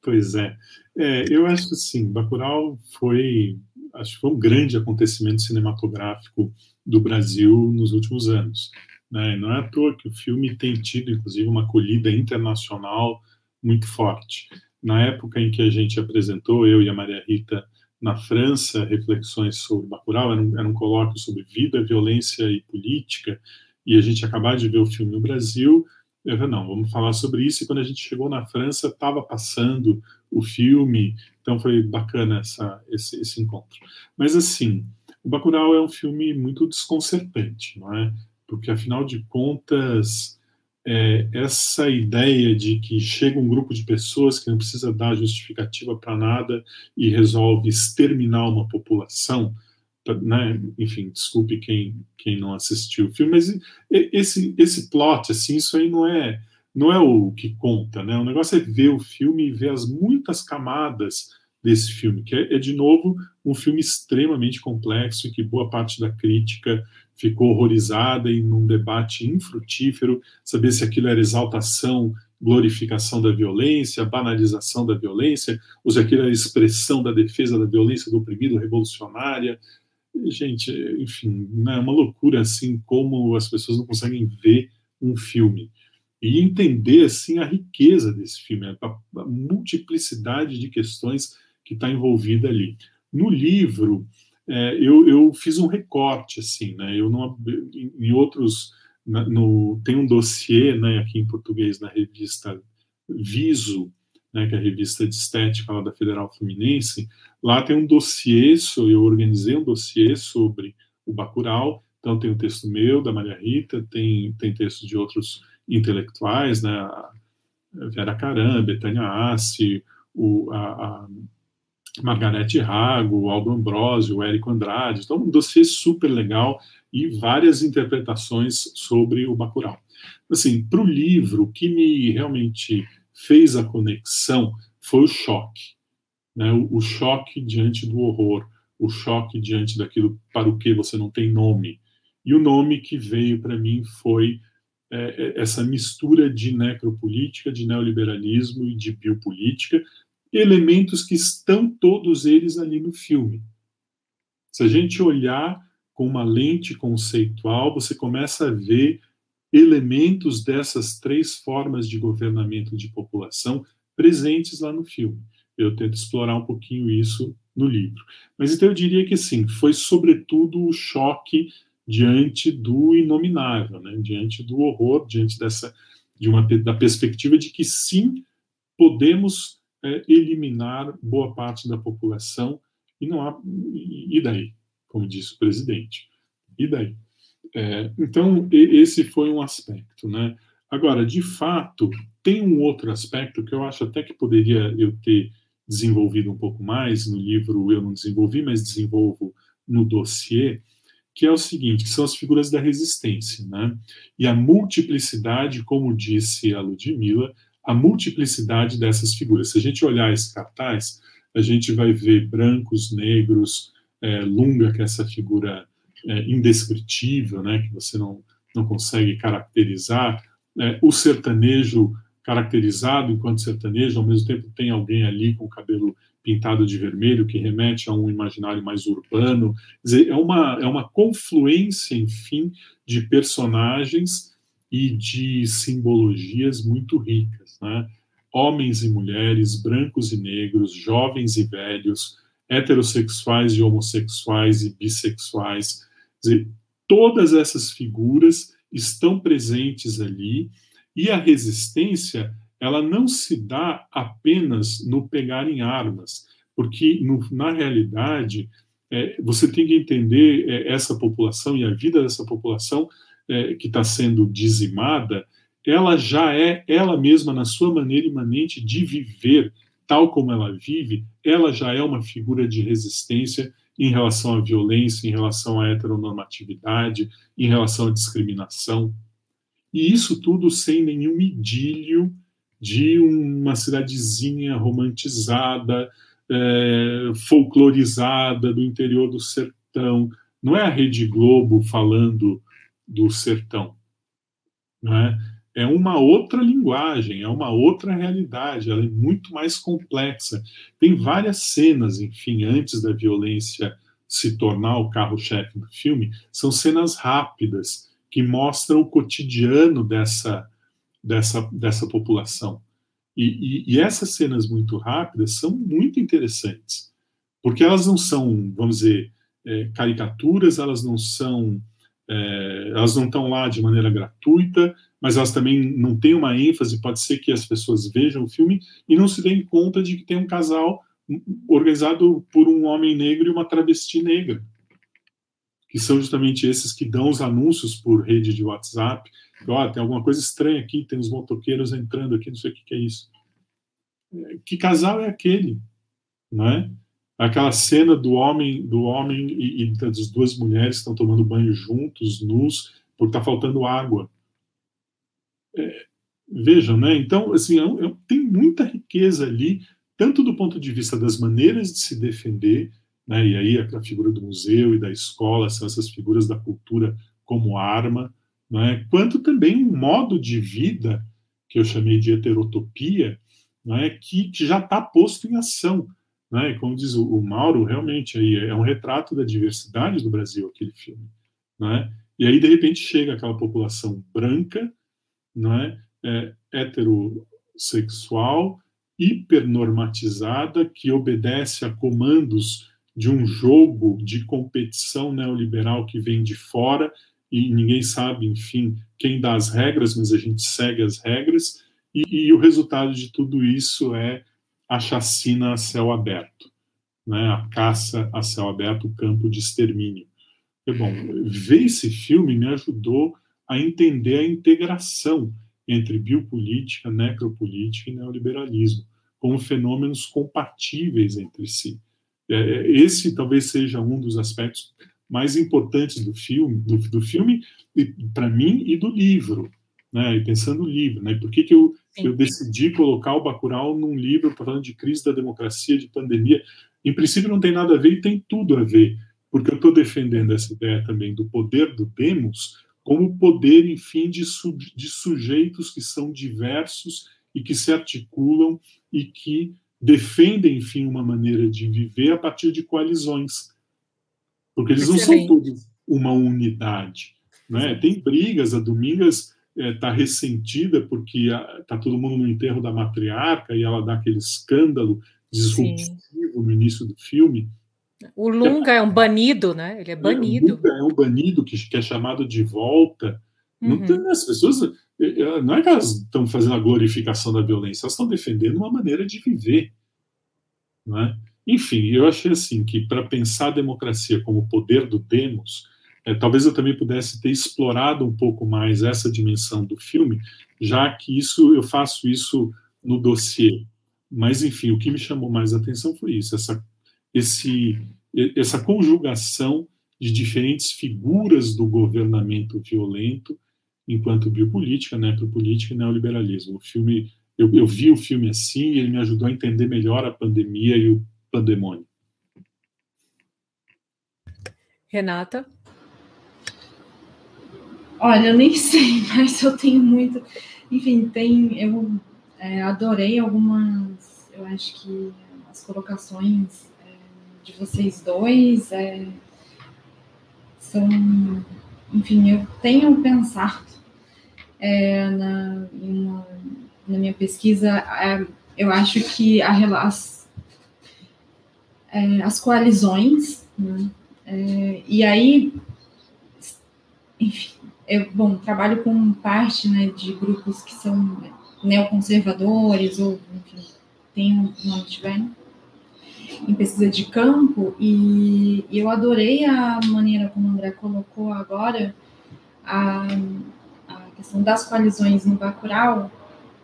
Pois é. é eu acho que sim, Bacurau foi, acho que foi um grande acontecimento cinematográfico do Brasil nos últimos anos. Né? Não é à toa que o filme tem tido, inclusive, uma acolhida internacional muito forte. Na época em que a gente apresentou, eu e a Maria Rita, na França reflexões sobre Bacurau, era um, era um colóquio sobre vida, violência e política, e a gente acabava de ver o filme no Brasil, eu falei, não, vamos falar sobre isso, e quando a gente chegou na França, estava passando o filme, então foi bacana essa, esse, esse encontro. Mas assim, o Bacurau é um filme muito desconcertante, não é? Porque, afinal de contas, é, essa ideia de que chega um grupo de pessoas que não precisa dar justificativa para nada e resolve exterminar uma população, né? enfim, desculpe quem, quem não assistiu o filme, mas esse, esse plot, assim, isso aí não é não é o que conta, né? O negócio é ver o filme e ver as muitas camadas desse filme, que é, é de novo um filme extremamente complexo e que boa parte da crítica ficou horrorizada e num debate infrutífero, saber se aquilo era exaltação, glorificação da violência, banalização da violência, ou se aquilo era expressão da defesa da violência do oprimido, revolucionária. Gente, enfim, é uma loucura assim como as pessoas não conseguem ver um filme e entender assim a riqueza desse filme, a multiplicidade de questões que está envolvida ali. No livro, é, eu, eu, fiz um recorte, assim, né? Eu não, em outros, no, tem um dossiê, né, aqui em português na revista Viso, né, que é a revista de estética lá da Federal Fluminense. Lá tem um dossiê, eu organizei um dossiê sobre o Bacurau. Então tem um texto meu da Maria Rita, tem tem texto de outros intelectuais, né? A Vera Caram, Betânia Assi, o, a, a Margarete Rago, Aldo Ambrosio, Érico Andrade. Então, um dossiê super legal e várias interpretações sobre o Bacurau. Assim, para o livro, o que me realmente fez a conexão foi o choque. Né? O, o choque diante do horror, o choque diante daquilo para o que você não tem nome. E o nome que veio para mim foi é, é essa mistura de necropolítica, de neoliberalismo e de biopolítica, elementos que estão todos eles ali no filme. Se a gente olhar com uma lente conceitual, você começa a ver elementos dessas três formas de governamento de população presentes lá no filme. Eu tento explorar um pouquinho isso no livro. Mas então eu diria que sim, foi sobretudo o choque diante do inominável, né? diante do horror, diante dessa de uma da perspectiva de que sim podemos é, eliminar boa parte da população e não há e daí, como disse o presidente, e daí. É, então esse foi um aspecto, né? Agora, de fato, tem um outro aspecto que eu acho até que poderia eu ter desenvolvido um pouco mais no livro. Eu não desenvolvi, mas desenvolvo no dossiê, que é o seguinte: que são as figuras da resistência, né? E a multiplicidade, como disse a Ludmilla, a multiplicidade dessas figuras. Se a gente olhar esse cartaz, a gente vai ver brancos, negros, é, Lunga, que é essa figura é, indescritível, né, que você não, não consegue caracterizar, é, o sertanejo caracterizado enquanto sertanejo, ao mesmo tempo tem alguém ali com o cabelo pintado de vermelho, que remete a um imaginário mais urbano. Dizer, é, uma, é uma confluência, enfim, de personagens e de simbologias muito ricas. Né? Homens e mulheres, brancos e negros, jovens e velhos, heterossexuais e homossexuais e bissexuais. Dizer, todas essas figuras estão presentes ali e a resistência ela não se dá apenas no pegar em armas, porque no, na realidade é, você tem que entender é, essa população e a vida dessa população é, que está sendo dizimada, ela já é ela mesma na sua maneira imanente de viver tal como ela vive, ela já é uma figura de resistência em relação à violência, em relação à heteronormatividade, em relação à discriminação. E isso tudo sem nenhum idílio de uma cidadezinha romantizada, é, folclorizada do interior do sertão. Não é a Rede Globo falando do sertão. Não é? É uma outra linguagem, é uma outra realidade, ela é muito mais complexa. Tem várias cenas, enfim, antes da violência se tornar o carro-chefe do filme, são cenas rápidas que mostram o cotidiano dessa, dessa, dessa população. E, e, e essas cenas muito rápidas são muito interessantes, porque elas não são, vamos dizer, é, caricaturas, elas não são, é, elas não estão lá de maneira gratuita, mas elas também não têm uma ênfase. Pode ser que as pessoas vejam o filme e não se deem conta de que tem um casal organizado por um homem negro e uma travesti negra, que são justamente esses que dão os anúncios por rede de WhatsApp. Ó, oh, tem alguma coisa estranha aqui, tem os motoqueiros entrando aqui, não sei o que, que é isso. Que casal é aquele, não é? Aquela cena do homem, do homem e, e das duas mulheres que estão tomando banho juntos, nus, porque está faltando água. É, vejam, né? Então, assim, é, é, tem muita riqueza ali tanto do ponto de vista das maneiras de se defender, né, e aí a, figura do museu e da escola são essas figuras da cultura como arma, né, quanto também um modo de vida que eu chamei de heterotopia, né, que, que já está posto em ação. Né, como diz o, o, Mauro, realmente aí é um retrato da diversidade do Brasil, aquele filme. Né, e aí, de repente, chega aquela população branca, né, é, heterossexual, hipernormatizada que obedece a comandos de um jogo de competição neoliberal que vem de fora e ninguém sabe, enfim, quem dá as regras, mas a gente segue as regras, e, e o resultado de tudo isso é a chacina a céu aberto, né? a caça a céu aberto, o campo de extermínio. E, bom, ver esse filme me ajudou a entender a integração entre biopolítica, necropolítica e neoliberalismo como fenômenos compatíveis entre si. É, é, esse talvez seja um dos aspectos mais importantes do filme, do, do filme para mim e do livro, né? E pensando no livro, né? Por que, que eu, eu decidi colocar o Bacurau num livro falando de crise da democracia, de pandemia? Em princípio não tem nada a ver e tem tudo a ver, porque eu estou defendendo essa ideia também do poder do demos como poder, enfim, de, su, de sujeitos que são diversos e que se articulam e que defendem, enfim, uma maneira de viver a partir de coalizões. Porque eles Excelente. não são todos uma unidade. Né? Tem brigas, a Domingas está é, ressentida porque está todo mundo no enterro da matriarca e ela dá aquele escândalo disruptivo Sim. no início do filme. O Lunga é, um banido, né? Ele é banido. É, o Lunga é um banido que, que é chamado de volta. Uhum. Não tem, as pessoas não é que elas estão fazendo a glorificação da violência, elas estão defendendo uma maneira de viver. Não é? Enfim, eu achei assim que para pensar a democracia como poder do demos, é, talvez eu também pudesse ter explorado um pouco mais essa dimensão do filme, já que isso eu faço isso no dossiê. Mas enfim, o que me chamou mais a atenção foi isso, essa, esse, essa conjugação de diferentes figuras do governamento violento enquanto biopolítica, necropolítica e neoliberalismo. O filme, eu, eu vi o filme assim e ele me ajudou a entender melhor a pandemia e o pandemônio. Renata? Olha, eu nem [LAUGHS] sei, mas eu tenho muito. Enfim, tem. Eu é, adorei algumas. Eu acho que as colocações de vocês dois é, são. Enfim, eu tenho pensado é, na, uma, na minha pesquisa, é, eu acho que a, as, é, as coalizões, né, é, e aí, enfim, eu bom, trabalho com parte né, de grupos que são neoconservadores, ou enfim, tem um nome tiver, em pesquisa de campo, e, eu adorei a maneira como o André colocou agora a, questão das coalizões no Bacurau,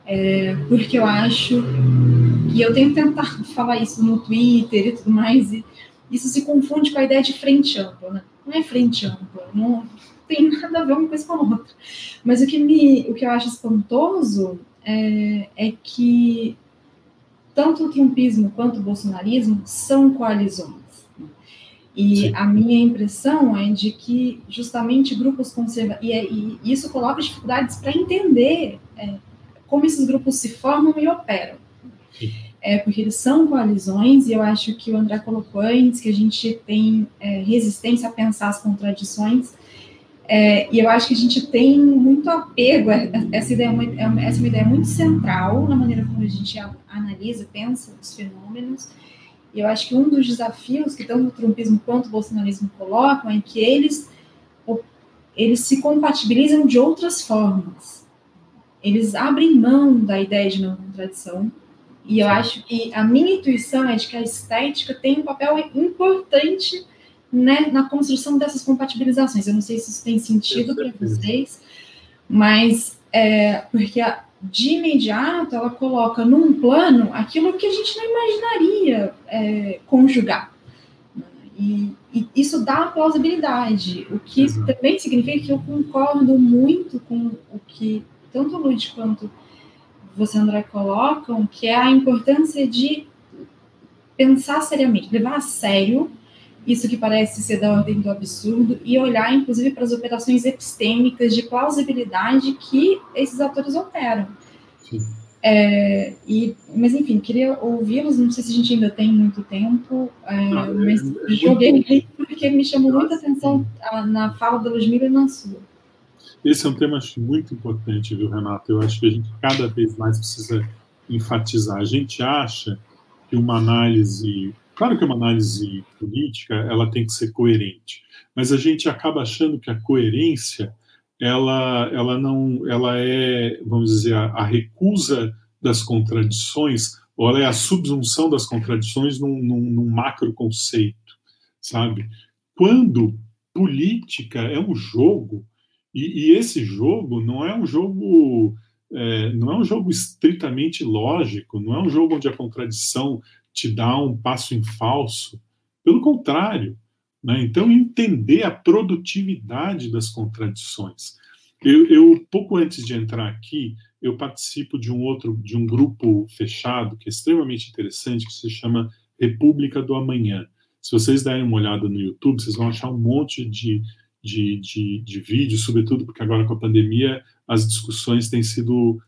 é, porque eu acho que eu tenho tentado falar isso no Twitter e tudo mais, e isso se confunde com a ideia de frente ampla, né? Não é frente ampla, não tem nada a ver uma coisa com a outra. Mas o que, me, o que eu acho espantoso é, é que tanto o trumpismo quanto o bolsonarismo são coalizões. E Sim. a minha impressão é de que justamente grupos conservadores, e, é, e, isso coloca dificuldades para entender é, como esses grupos se formam e operam. É, porque eles são coalizões, e eu acho que o André colocou antes, que a gente tem é, resistência a pensar as contradições, é, e eu acho que a gente tem muito apego, é, essa ideia é uma, essa é uma ideia muito central na maneira como a gente analisa, pensa os fenômenos, E eu acho que um dos desafios que tanto o trumpismo quanto o bolsonarismo colocam é que eles, eles se compatibilizam de outras formas. Eles abrem mão da ideia de não contradição. E eu acho que a minha intuição é de que a estética tem um papel importante né, na construção dessas compatibilizações. Eu não sei se isso tem sentido para vocês, mas é, porque a, de imediato ela coloca num plano aquilo que a gente não imaginaria é, conjugar. E, e, isso dá plausibilidade, o que Exato. também significa que eu concordo muito com o que tanto o Luiz quanto você, André, colocam, que é a importância de pensar seriamente, levar a sério isso que parece ser da ordem do absurdo, e olhar, inclusive, para as operações epistêmicas de plausibilidade que esses atores operam. É, e, mas, enfim, queria ouvi-los, não sei se a gente ainda tem muito tempo, é, não, mas é, joguei muito... porque me chamou muita atenção na fala da Ludmilla e na sua. Esse é um tema muito importante, viu, Renato? Eu acho que a gente cada vez mais precisa enfatizar. A gente acha que uma análise Claro que uma análise política ela tem que ser coerente, mas a gente acaba achando que a coerência ela, ela não, ela é, vamos dizer, a, a recusa das contradições ou ela é a subsunção das contradições num, num, num macro conceito, sabe? Quando política é um jogo e, e esse jogo não é um jogo é, não é um jogo estritamente lógico, não é um jogo onde a contradição te dá um passo em falso. Pelo contrário. Né? Então, entender a produtividade das contradições. Eu, eu, pouco antes de entrar aqui, eu participo de um outro, de um grupo fechado que é extremamente interessante, que se chama República do Amanhã. Se vocês derem uma olhada no YouTube, vocês vão achar um monte de, de, de, de vídeos, sobretudo porque agora com a pandemia as discussões têm sido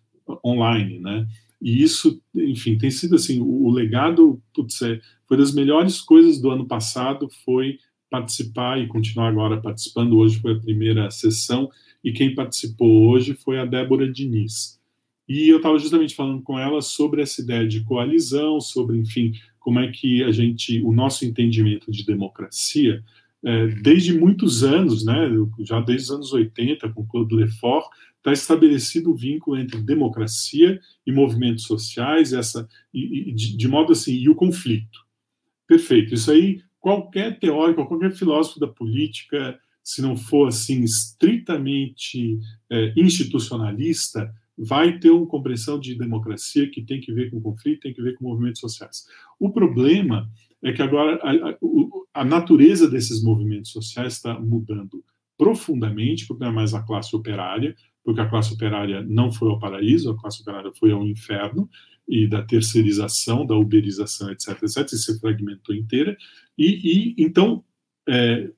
online, né? E isso, enfim, tem sido assim, o, o legado, putz, é, foi das melhores coisas do ano passado, foi participar e continuar agora participando. Hoje foi a primeira sessão e quem participou hoje foi a Débora Diniz. E eu estava justamente falando com ela sobre essa ideia de coalizão, sobre, enfim, como é que a gente, o nosso entendimento de democracia, é, desde muitos anos, né, já desde os anos 80, com Claude Lefort, está estabelecido o vínculo entre democracia e movimentos sociais, essa, e, e de, de, modo assim, e o conflito. Perfeito. Isso aí, qualquer teórico, qualquer filósofo da política, se não for assim estritamente é, institucionalista, vai ter uma compreensão de democracia que tem que ver com conflito, tem que ver com movimentos sociais. O problema é que agora a, a, a natureza desses movimentos sociais está mudando profundamente, porque não é mais a classe operária, porque a classe operária não foi ao paraíso, a classe operária foi ao inferno, e da terceirização, da uberização, etc., etc., e se fragmentou inteira. E, e então, é,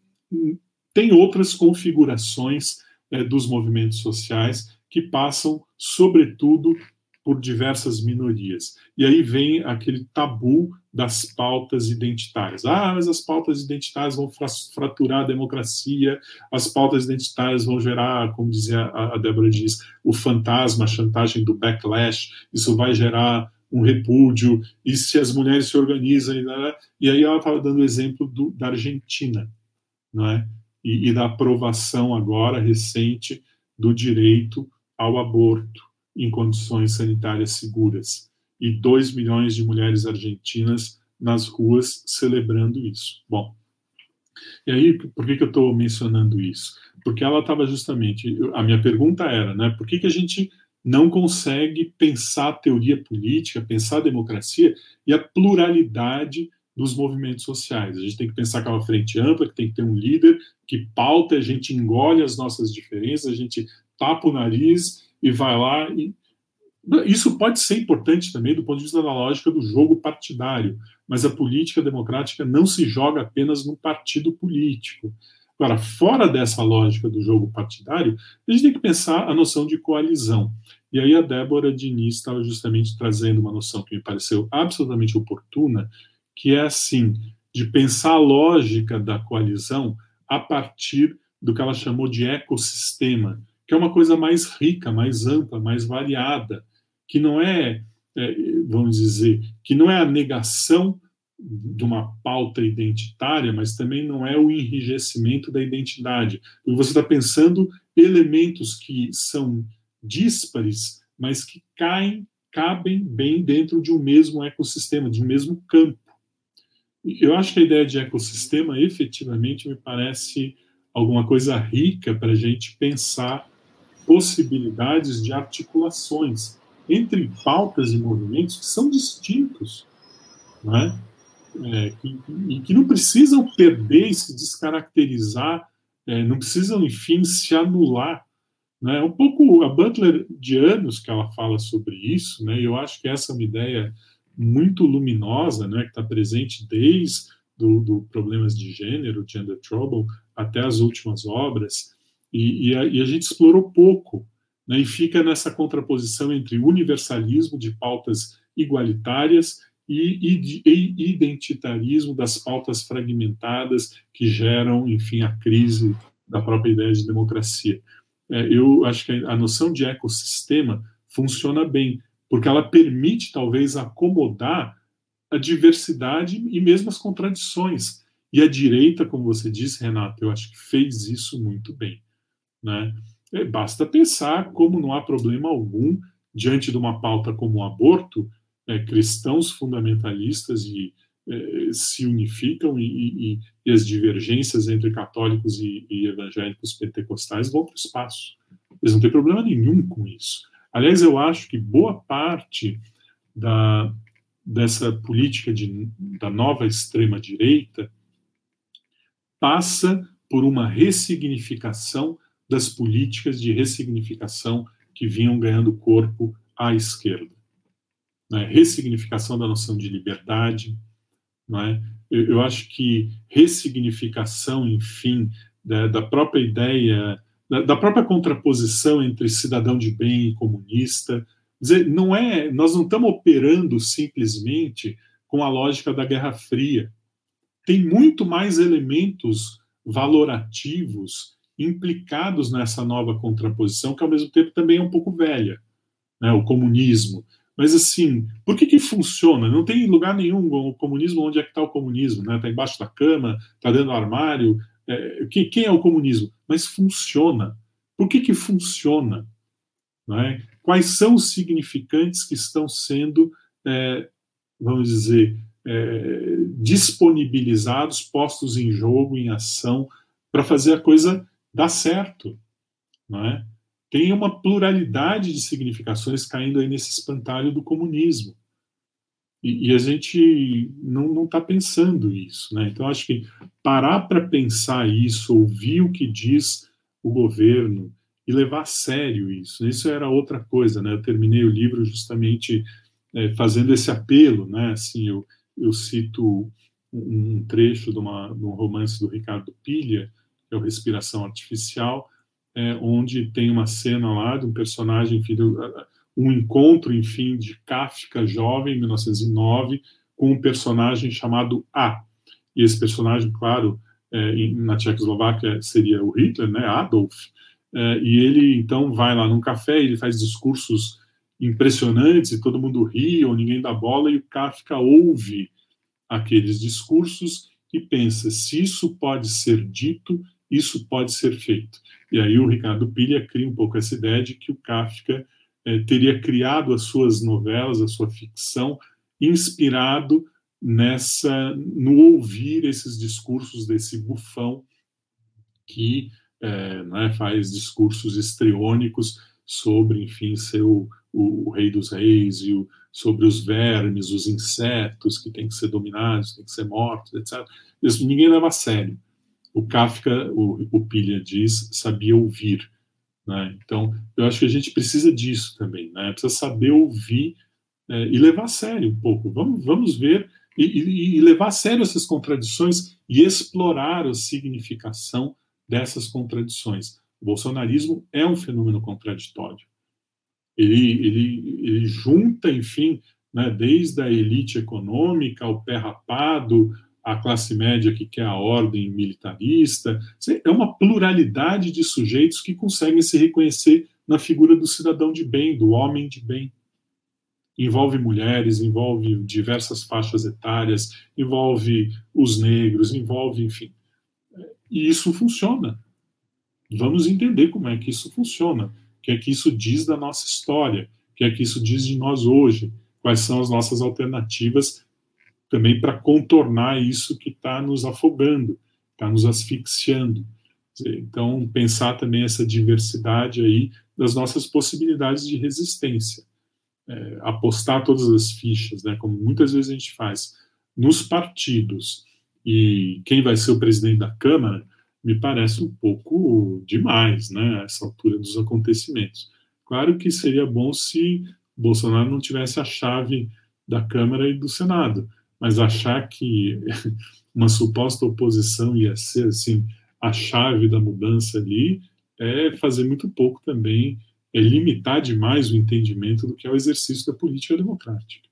tem outras configurações é, dos movimentos sociais que passam, sobretudo, por diversas minorias. E aí vem aquele tabu das pautas identitárias. Ah, mas as pautas identitárias vão fraturar a democracia, as pautas identitárias vão gerar, como dizia a Débora diz, o fantasma, a chantagem do backlash, isso vai gerar um repúdio, e se as mulheres se organizam, e, e aí ela estava dando o exemplo do, da Argentina, não é? E, e da aprovação agora recente do direito ao aborto em condições sanitárias seguras e 2 milhões de mulheres argentinas nas ruas celebrando isso. Bom, e aí, por que, que eu estou mencionando isso? Porque ela estava justamente. A minha pergunta era, né? Por que, que a gente não consegue pensar teoria política, pensar democracia e a pluralidade dos movimentos sociais? A gente tem que pensar aquela frente ampla, que tem que ter um líder que pauta, a gente engole as nossas diferenças, a gente tapa o nariz e vai lá e isso pode ser importante também do ponto de vista da lógica do jogo partidário, mas a política democrática não se joga apenas no partido político. Agora, fora dessa lógica do jogo partidário, a gente tem que pensar a noção de coalizão. E aí a Débora Diniz estava justamente trazendo uma noção que me pareceu absolutamente oportuna, que é assim, de pensar a lógica da coalizão a partir do que ela chamou de ecossistema, que é uma coisa mais rica, mais ampla, mais variada, que não é, é, vamos dizer, que não é a negação de uma pauta identitária, mas também não é o enrijecimento da identidade. Porque você está pensando elementos que são díspares, mas que caem, cabem bem dentro de um mesmo ecossistema, de um mesmo campo. Eu acho que a ideia de ecossistema efetivamente me parece alguma coisa rica para a gente pensar possibilidades de articulações entre pautas e movimentos que são distintos, não é? é que, e que não precisam perder e se descaracterizar, é, não precisam, enfim, se anular. Né? Um pouco a Butler de anos que ela fala sobre isso, né? eu acho que essa é uma ideia muito luminosa, né? que está presente desde do, do, problemas de gênero, gender trouble, até as últimas obras, e, e, a, e a, gente explorou pouco, né? e fica nessa contraposição entre universalismo de pautas igualitárias e, e, identitarismo das pautas fragmentadas que geram, enfim, a crise da própria ideia de democracia. É, eu acho que a noção de ecossistema funciona bem, porque ela permite, talvez, acomodar a diversidade e mesmo as contradições. E a direita, como você disse, Renato, eu acho que fez isso muito bem. Né? É, basta pensar como não há problema algum diante de uma pauta como o aborto, é, cristãos fundamentalistas e, é, se unificam e, e, e, as divergências entre católicos e, e evangélicos pentecostais vão para o espaço. Eles não têm problema nenhum com isso. Aliás, eu acho que boa parte da, dessa política de, da nova extrema-direita passa por uma ressignificação das políticas de ressignificação que vinham ganhando corpo à esquerda né, ressignificação da noção de liberdade. Né? Eu, eu, acho que ressignificação, enfim, da, da própria ideia, da, da, própria contraposição entre cidadão de bem e comunista. Dizer, não é, nós não estamos operando simplesmente com a lógica da Guerra Fria. Tem muito mais elementos valorativos implicados nessa nova contraposição, que ao mesmo tempo também é um pouco velha. Né? O comunismo, mas assim, por que que funciona? Não tem lugar nenhum o comunismo, onde é que está o comunismo? Está né? Tá embaixo da cama, está dentro do armário. É, quem é o comunismo? Mas funciona. Por que que funciona? É? Quais são os significantes que estão sendo, é, vamos dizer, é, disponibilizados, postos em jogo, em ação, para fazer a coisa dar certo? Não é? tem uma pluralidade de significações caindo aí nesse espantalho do comunismo. E, e a gente não está pensando isso. Né? Então, acho que parar para pensar isso, ouvir o que diz o governo e levar a sério isso. Isso era outra coisa. Né? Eu terminei o livro justamente é, fazendo esse apelo. Né? Assim, eu, eu cito um trecho de, uma, de um romance do Ricardo Pilha, é o Respiração Artificial, é, onde tem uma cena lá de um personagem, enfim, um encontro, enfim, de Kafka jovem, em 1909, com um personagem chamado A. E esse personagem, claro, é, na Tchecoslováquia seria o Hitler, né, Adolf, é, e ele então vai lá num café, ele faz discursos impressionantes e todo mundo ri ou ninguém dá bola e o Kafka ouve aqueles discursos e pensa se isso pode ser dito, isso pode ser feito. E aí o Ricardo Pilha cria um pouco essa ideia de que o Kafka eh, teria criado as suas novelas, a sua ficção, inspirado nessa no ouvir esses discursos desse bufão que é, né, faz discursos estriônicos sobre, enfim, ser o, o, o rei dos reis e o, sobre os vermes, os insetos que têm que ser dominados, têm que ser mortos, etc. Isso ninguém leva a sério o Kafka, o, o Pilha diz, sabia ouvir. Né? Então, eu acho que a gente precisa disso também, né? precisa saber ouvir é, e levar a sério um pouco. Vamos, vamos ver e, e, e, levar a sério essas contradições e explorar a significação dessas contradições. O bolsonarismo é um fenômeno contraditório. Ele, ele, ele junta, enfim, né, desde a elite econômica, ao pé rapado, a classe média que quer a ordem militarista. É uma pluralidade de sujeitos que conseguem se reconhecer na figura do cidadão de bem, do homem de bem. envolve mulheres, envolve diversas faixas etárias, envolve os negros, envolve, enfim. E isso funciona. Vamos entender como é que isso funciona, o que é que isso diz da nossa história, o que é que isso diz de nós hoje, quais são as nossas alternativas também para contornar isso que está nos afogando, está nos asfixiando. Então, pensar também essa diversidade aí das nossas possibilidades de resistência. É, apostar todas as fichas, né, como muitas vezes a gente faz, nos partidos e quem vai ser o presidente da Câmara, me parece um pouco demais, né, essa altura dos acontecimentos. Claro que seria bom se Bolsonaro não tivesse a chave da Câmara e do Senado, mas achar que [LAUGHS] uma suposta oposição ia ser assim a chave da mudança ali é fazer muito pouco também, é limitar demais o entendimento do que é o exercício da política democrática.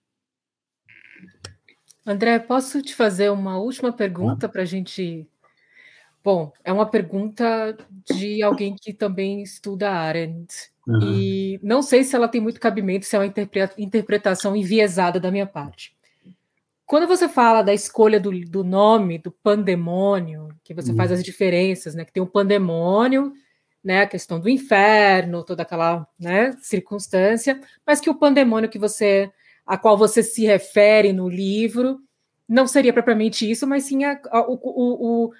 André, posso te fazer uma última pergunta ah. para a gente. Bom, é uma pergunta de alguém que também estuda Arendt. Uhum. E não sei se ela tem muito cabimento, se é uma interpretação enviesada da minha parte. Quando você fala da escolha do, do nome, do pandemônio, que você uhum. faz as diferenças, né? Que tem o pandemônio, né? A questão do inferno, toda aquela né, circunstância, mas que o pandemônio que você, a qual você se refere no livro, não seria propriamente isso, mas sim a, a, o, o,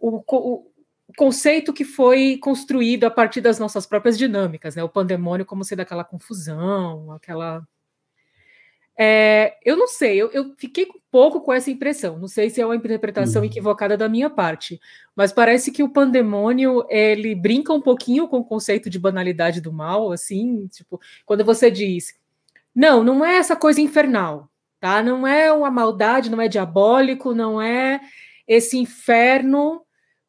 o, o, conceito que foi construído a partir das nossas próprias dinâmicas, né? O pandemônio como sendo aquela confusão, aquela é, eu não sei, eu, eu, fiquei um pouco com essa impressão. Não sei se é uma interpretação uhum. equivocada da minha parte, mas parece que o pandemônio ele brinca um pouquinho com o conceito de banalidade do mal, assim, tipo, quando você diz, não, não é essa coisa infernal, tá? Não é uma maldade, não é diabólico, não é esse inferno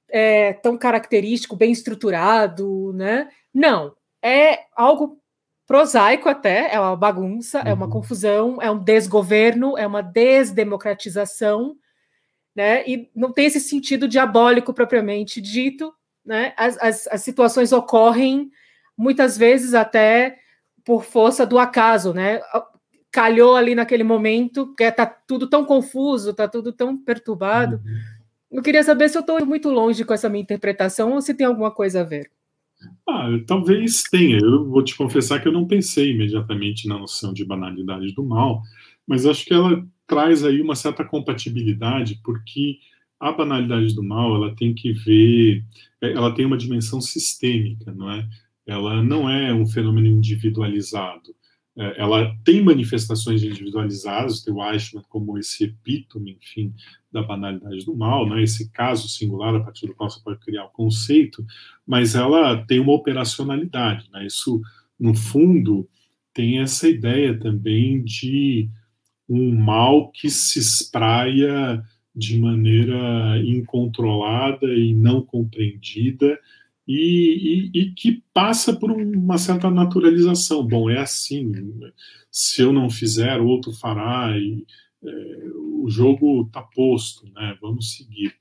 é, tão característico, bem estruturado, né? Não, é algo prosaico até, é uma bagunça, uhum. é uma uhum. confusão, é um desgoverno, é uma desdemocratização, né? E não tem esse sentido diabólico propriamente dito, né? As, as, as situações ocorrem muitas vezes até por força do acaso, né? Calhou ali naquele momento, porque tá tudo tão confuso, tá tudo tão perturbado. Uhum. Eu queria saber se eu estou muito longe com essa minha interpretação ou se tem alguma coisa a ver. Ah, talvez tenha. Eu vou te confessar que eu não pensei imediatamente na noção de banalidade do mal, mas acho que ela traz aí uma certa compatibilidade, porque a banalidade do mal ela tem que ver, é, ela tem uma dimensão sistêmica, não é? Ela não é um fenômeno individualizado. É, ela tem manifestações individualizadas, tem o Eichmann como esse epítome, enfim, da banalidade do mal, né, esse caso singular a partir do qual você pode criar o conceito, mas ela tem uma operacionalidade. Né, isso, no fundo, tem essa ideia também de um mal que se espraia de maneira incontrolada e não compreendida e, e, e, que passa por uma certa naturalização. Bom, é assim, se eu não fizer, outro fará, e é, o jogo está posto, né? vamos seguir.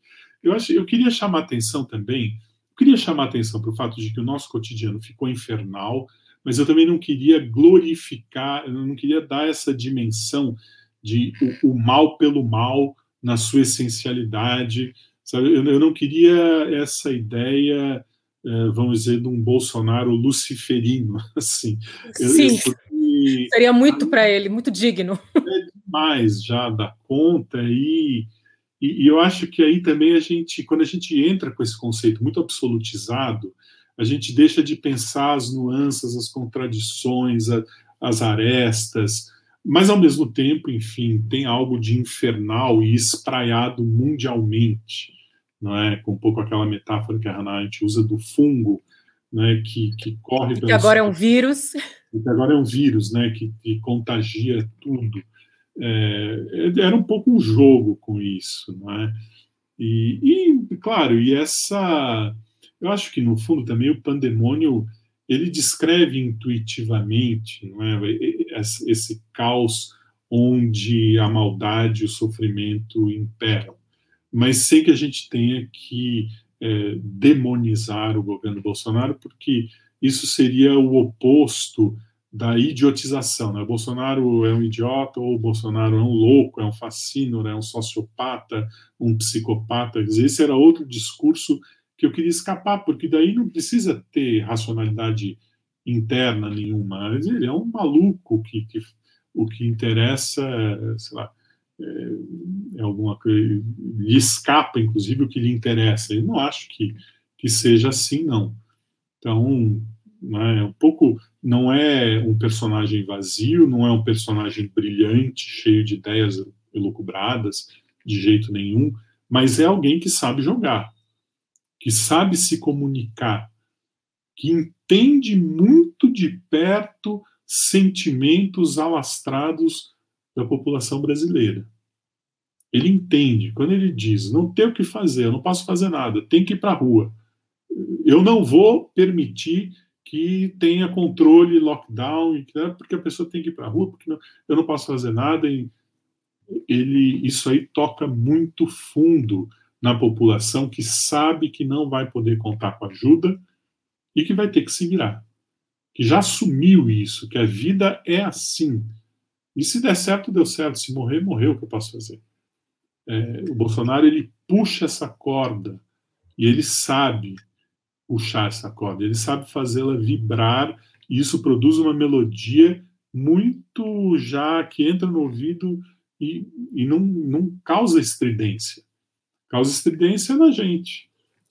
Eu, acho, eu queria chamar atenção também, eu queria chamar atenção para o fato de que o nosso cotidiano ficou infernal, mas eu também não queria glorificar, eu não queria dar essa dimensão de o, o mal pelo mal na sua essencialidade, sabe? Eu, eu não queria essa ideia vamos dizer, de um Bolsonaro luciferino, [LAUGHS] assim. Sim, eu, porque, seria muito para ele, muito digno. É demais já da conta e, e, e, eu acho que aí também a gente, quando a gente entra com esse conceito muito absolutizado, a gente deixa de pensar as nuances, as contradições, a, as arestas, mas ao mesmo tempo, enfim, tem algo de infernal e espraiado mundialmente não é? Com um pouco aquela metáfora que a Hannah usa do fungo, né? Que, que corre. Que agora é um vírus. [LAUGHS] Que agora é um vírus, né? Que, que contagia tudo. É, era um pouco um jogo com isso, não é? E, e, claro, e essa, eu acho que no fundo também o pandemônio ele descreve intuitivamente, não é? Esse, esse caos onde a maldade e o sofrimento imperam mas sem que a gente tenha que é, demonizar o governo Bolsonaro, porque isso seria o oposto da idiotização, né? Bolsonaro é um idiota, ou Bolsonaro é um louco, é um fascínio, é um sociopata, um psicopata. Esse era outro discurso que eu queria escapar, porque daí não precisa ter racionalidade interna nenhuma. Ele é um maluco que, que o que interessa, sei lá, é, é alguma coisa, lhe escapa, inclusive, o que lhe interessa. Eu não acho que, que seja assim, não. Então, né, é um pouco não é um personagem vazio, não é um personagem brilhante, cheio de ideias elucubradas, de jeito nenhum, mas é alguém que sabe jogar, que sabe se comunicar, que entende muito de perto sentimentos alastrados da população brasileira. Ele entende, quando ele diz, não tem o que fazer, eu não posso fazer nada, tem que ir para a rua. Eu não vou permitir que tenha controle, lockdown, né, porque a pessoa tem que ir para a rua, porque não, eu não posso fazer nada. Ele, isso aí toca muito fundo na população que sabe que não vai poder contar com ajuda e que vai ter que se virar. Que já assumiu isso, que a vida é assim. E se der certo, deu certo. Se morrer, morreu, o que eu posso fazer? É, o Bolsonaro, ele puxa essa corda e ele sabe puxar essa corda, ele sabe fazê-la vibrar e isso produz uma melodia muito já que entra no ouvido e, e não, não causa estridência. Causa estridência na gente.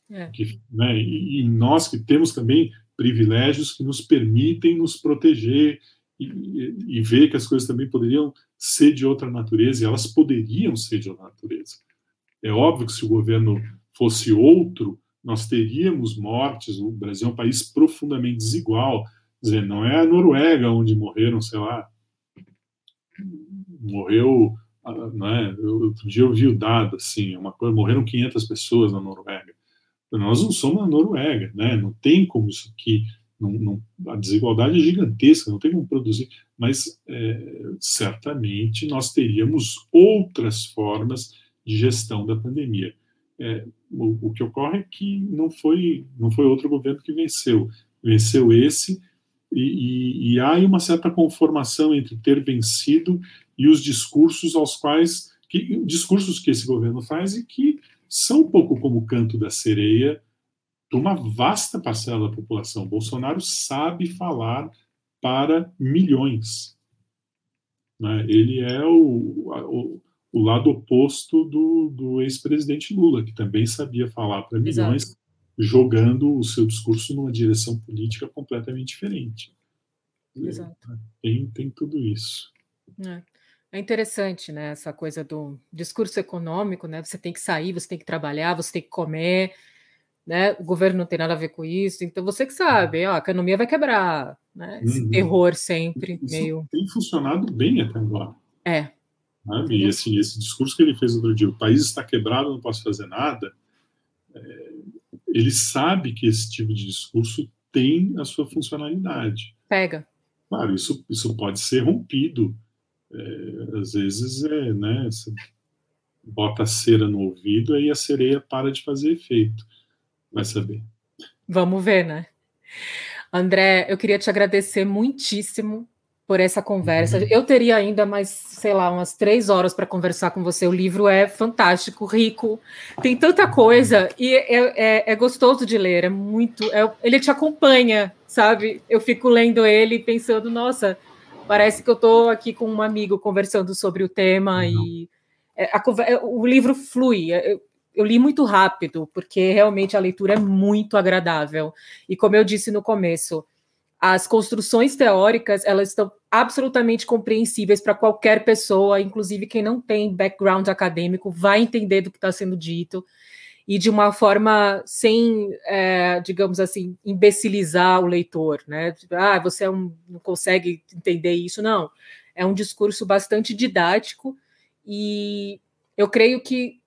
É. Que, né, e, e, nós que temos também privilégios que nos permitem nos proteger e, e, ver que as coisas também poderiam ser de outra natureza, e elas poderiam ser de outra natureza. É óbvio que se o governo fosse outro, nós teríamos mortes. O Brasil é um país profundamente desigual. Quer dizer, não é a Noruega onde morreram, sei lá, morreu, né? Outro dia eu vi o dado assim, uma coisa, morreram 500 pessoas na Noruega. Nós não somos a Noruega, né? Não tem como isso aqui. Não, não, a desigualdade é gigantesca, não tem como produzir, mas é, certamente nós teríamos outras formas de gestão da pandemia. É, o, o, que ocorre é que não foi, não foi outro governo que venceu. Venceu esse, e, e, e há uma certa conformação entre ter vencido e os discursos aos quais. Que, discursos que esse governo faz e que são um pouco como o canto da sereia de uma vasta parcela da população. Bolsonaro sabe falar para milhões. Né? Ele é o, o o lado oposto do, do ex-presidente Lula, que também sabia falar para milhões, Exato. jogando o seu discurso numa direção política completamente diferente. Exato. Tem, tem tudo isso. É. É interessante, né, essa coisa do discurso econômico, né? Você tem que sair, você tem que trabalhar, você tem que comer, né? O governo não tem nada a ver com isso, então você que sabe, ó, a economia vai quebrar, né? Esse uhum. terror sempre isso meio. Tem funcionado bem até agora. É? E esse, esse discurso que ele fez outro dia, o país está quebrado, não posso fazer nada, é, ele sabe que esse tipo de discurso tem a sua funcionalidade. Pega. Claro, isso, isso pode ser rompido. É, às vezes, é, né, você bota a cera no ouvido e a sereia para de fazer efeito. Vai saber. Vamos ver, né? André, eu queria te agradecer muitíssimo por essa conversa. Uhum. Eu teria ainda mais, sei lá, umas três horas para conversar com você. O livro é fantástico, rico, tem tanta coisa e é, é, é gostoso de ler. É muito, é, ele te acompanha, sabe? Eu fico lendo ele pensando, nossa, parece que eu estou aqui com um amigo conversando sobre o tema uhum. e é, a, é, o livro flui. Eu, eu li muito rápido porque realmente a leitura é muito agradável e como eu disse no começo as construções teóricas elas estão absolutamente compreensíveis para qualquer pessoa, inclusive quem não tem background acadêmico vai entender do que está sendo dito e de uma forma sem, é, digamos assim, imbecilizar o leitor, né? Tipo, ah, você é um, não consegue entender isso, não. É um discurso bastante didático e eu creio que,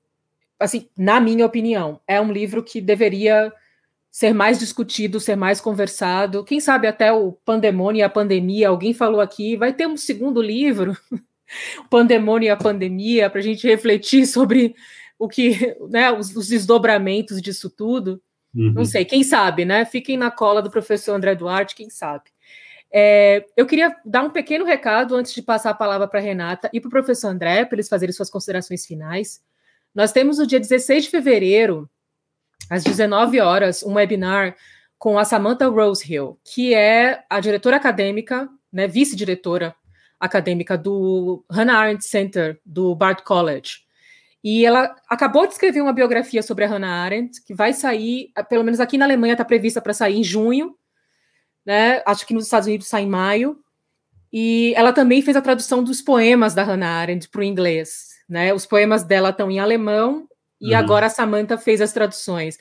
assim, na minha opinião, é um livro que deveria ser mais discutido, ser mais conversado. Quem sabe até o Pandemônio e a Pandemia, alguém falou aqui, vai ter um segundo livro, [LAUGHS] o Pandemônio e a Pandemia, para a gente refletir sobre o que, né, os, os desdobramentos disso tudo. Uhum. Não sei, quem sabe, né? Fiquem na cola do professor André Duarte, quem sabe. É, eu queria dar um pequeno recado antes de passar a palavra para a Renata e para o professor André, para eles fazerem suas considerações finais. Nós temos no dia 16 de fevereiro, às 19 horas, um webinar com a Samantha Rosehill, que é a diretora acadêmica, né, vice-diretora acadêmica do Hannah Arendt Center, do Bard College. E ela acabou de escrever uma biografia sobre a Hannah Arendt, que vai sair, pelo menos aqui na Alemanha está prevista para sair em junho, né? Acho que nos Estados Unidos sai em maio. E ela também fez a tradução dos poemas da Hannah Arendt para o inglês, né? Os poemas dela estão em alemão e uhum. agora a Samantha fez as traduções.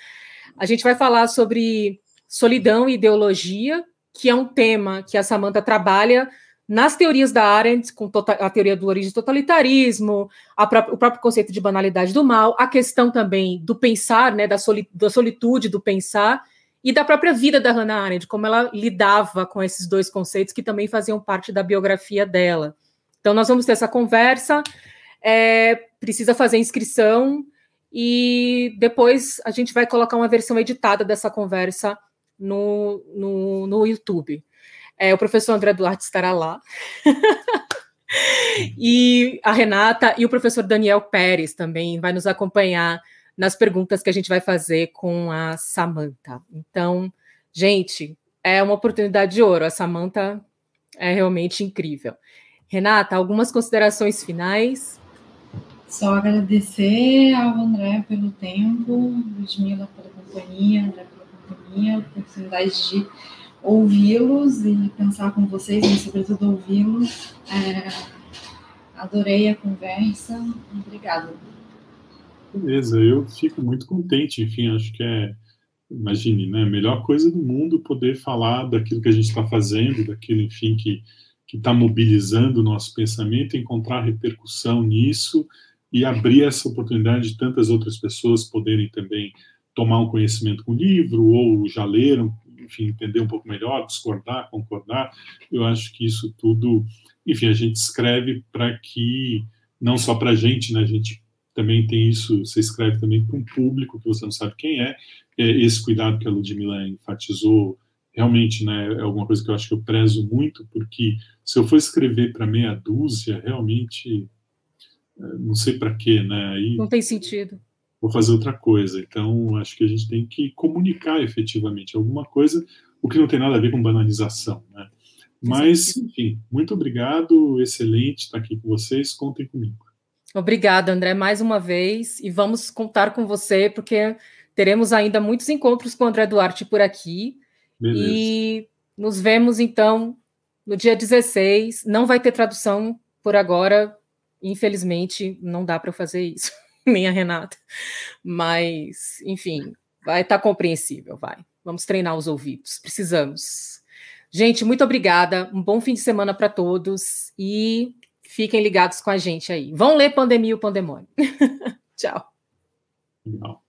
A gente vai falar sobre solidão e ideologia, que é um tema que a Samantha trabalha nas teorias da Arendt, com tota-, a teoria do origem totalitarismo, pró o próprio conceito de banalidade do mal, a questão também do pensar, né, da, soli da solitude do pensar, e da própria vida da Hannah Arendt, como ela lidava com esses dois conceitos que também faziam parte da biografia dela. Então, nós vamos ter essa conversa, é, precisa fazer inscrição, e depois a gente vai colocar uma versão editada dessa conversa no, no, no YouTube. É, o professor André Duarte estará lá. [LAUGHS] e a Renata e o professor Daniel Pérez também vai nos acompanhar nas perguntas que a gente vai fazer com a Samanta. Então, gente, é uma oportunidade de ouro. A Samanta é realmente incrível. Renata, algumas considerações finais? Só agradecer ao André pelo tempo, Ludmila pela companhia, André pela companhia, oportunidade de ouvi-los e pensar com vocês, e sobretudo ouvi-los. É, adorei a conversa. Obrigada. Beleza, eu fico muito contente. Enfim, acho que é, imagine, né, a melhor coisa do mundo poder falar daquilo que a gente está fazendo, daquilo, enfim, que está mobilizando o nosso pensamento, encontrar repercussão nisso e abrir essa oportunidade de tantas outras pessoas poderem também tomar um conhecimento com o livro ou já leram, enfim, entender um pouco melhor, discordar, concordar. Eu acho que isso tudo, enfim, a gente escreve para que, não só para a gente, né, a gente também tem isso, você escreve também para um público que você não sabe quem é, é esse cuidado que a Ludmilla enfatizou, realmente, né, é alguma coisa que eu acho que eu prezo muito, porque se eu for escrever para meia dúzia, realmente, não sei para quê, né, aí... Não tem sentido vou fazer outra coisa. Então, acho que a gente tem que comunicar efetivamente alguma coisa, o que não tem nada a ver com banalização, né? Mas, enfim, muito obrigado, excelente estar aqui com vocês, contem comigo. Obrigada, André, mais uma vez, e vamos contar com você, porque teremos ainda muitos encontros com o André Duarte por aqui, Beleza. e nos vemos, então, no dia 16, não vai ter tradução por agora, infelizmente, não dá para fazer isso. [LAUGHS] nem a Renata. Mas, enfim, vai estar tá compreensível, vai. Vamos treinar os ouvidos, precisamos. Gente, muito obrigada. Um bom fim de semana para todos e fiquem ligados com a gente aí. Vão ler Pandemia e o Pandemônio. [LAUGHS] Tchau. Tchau.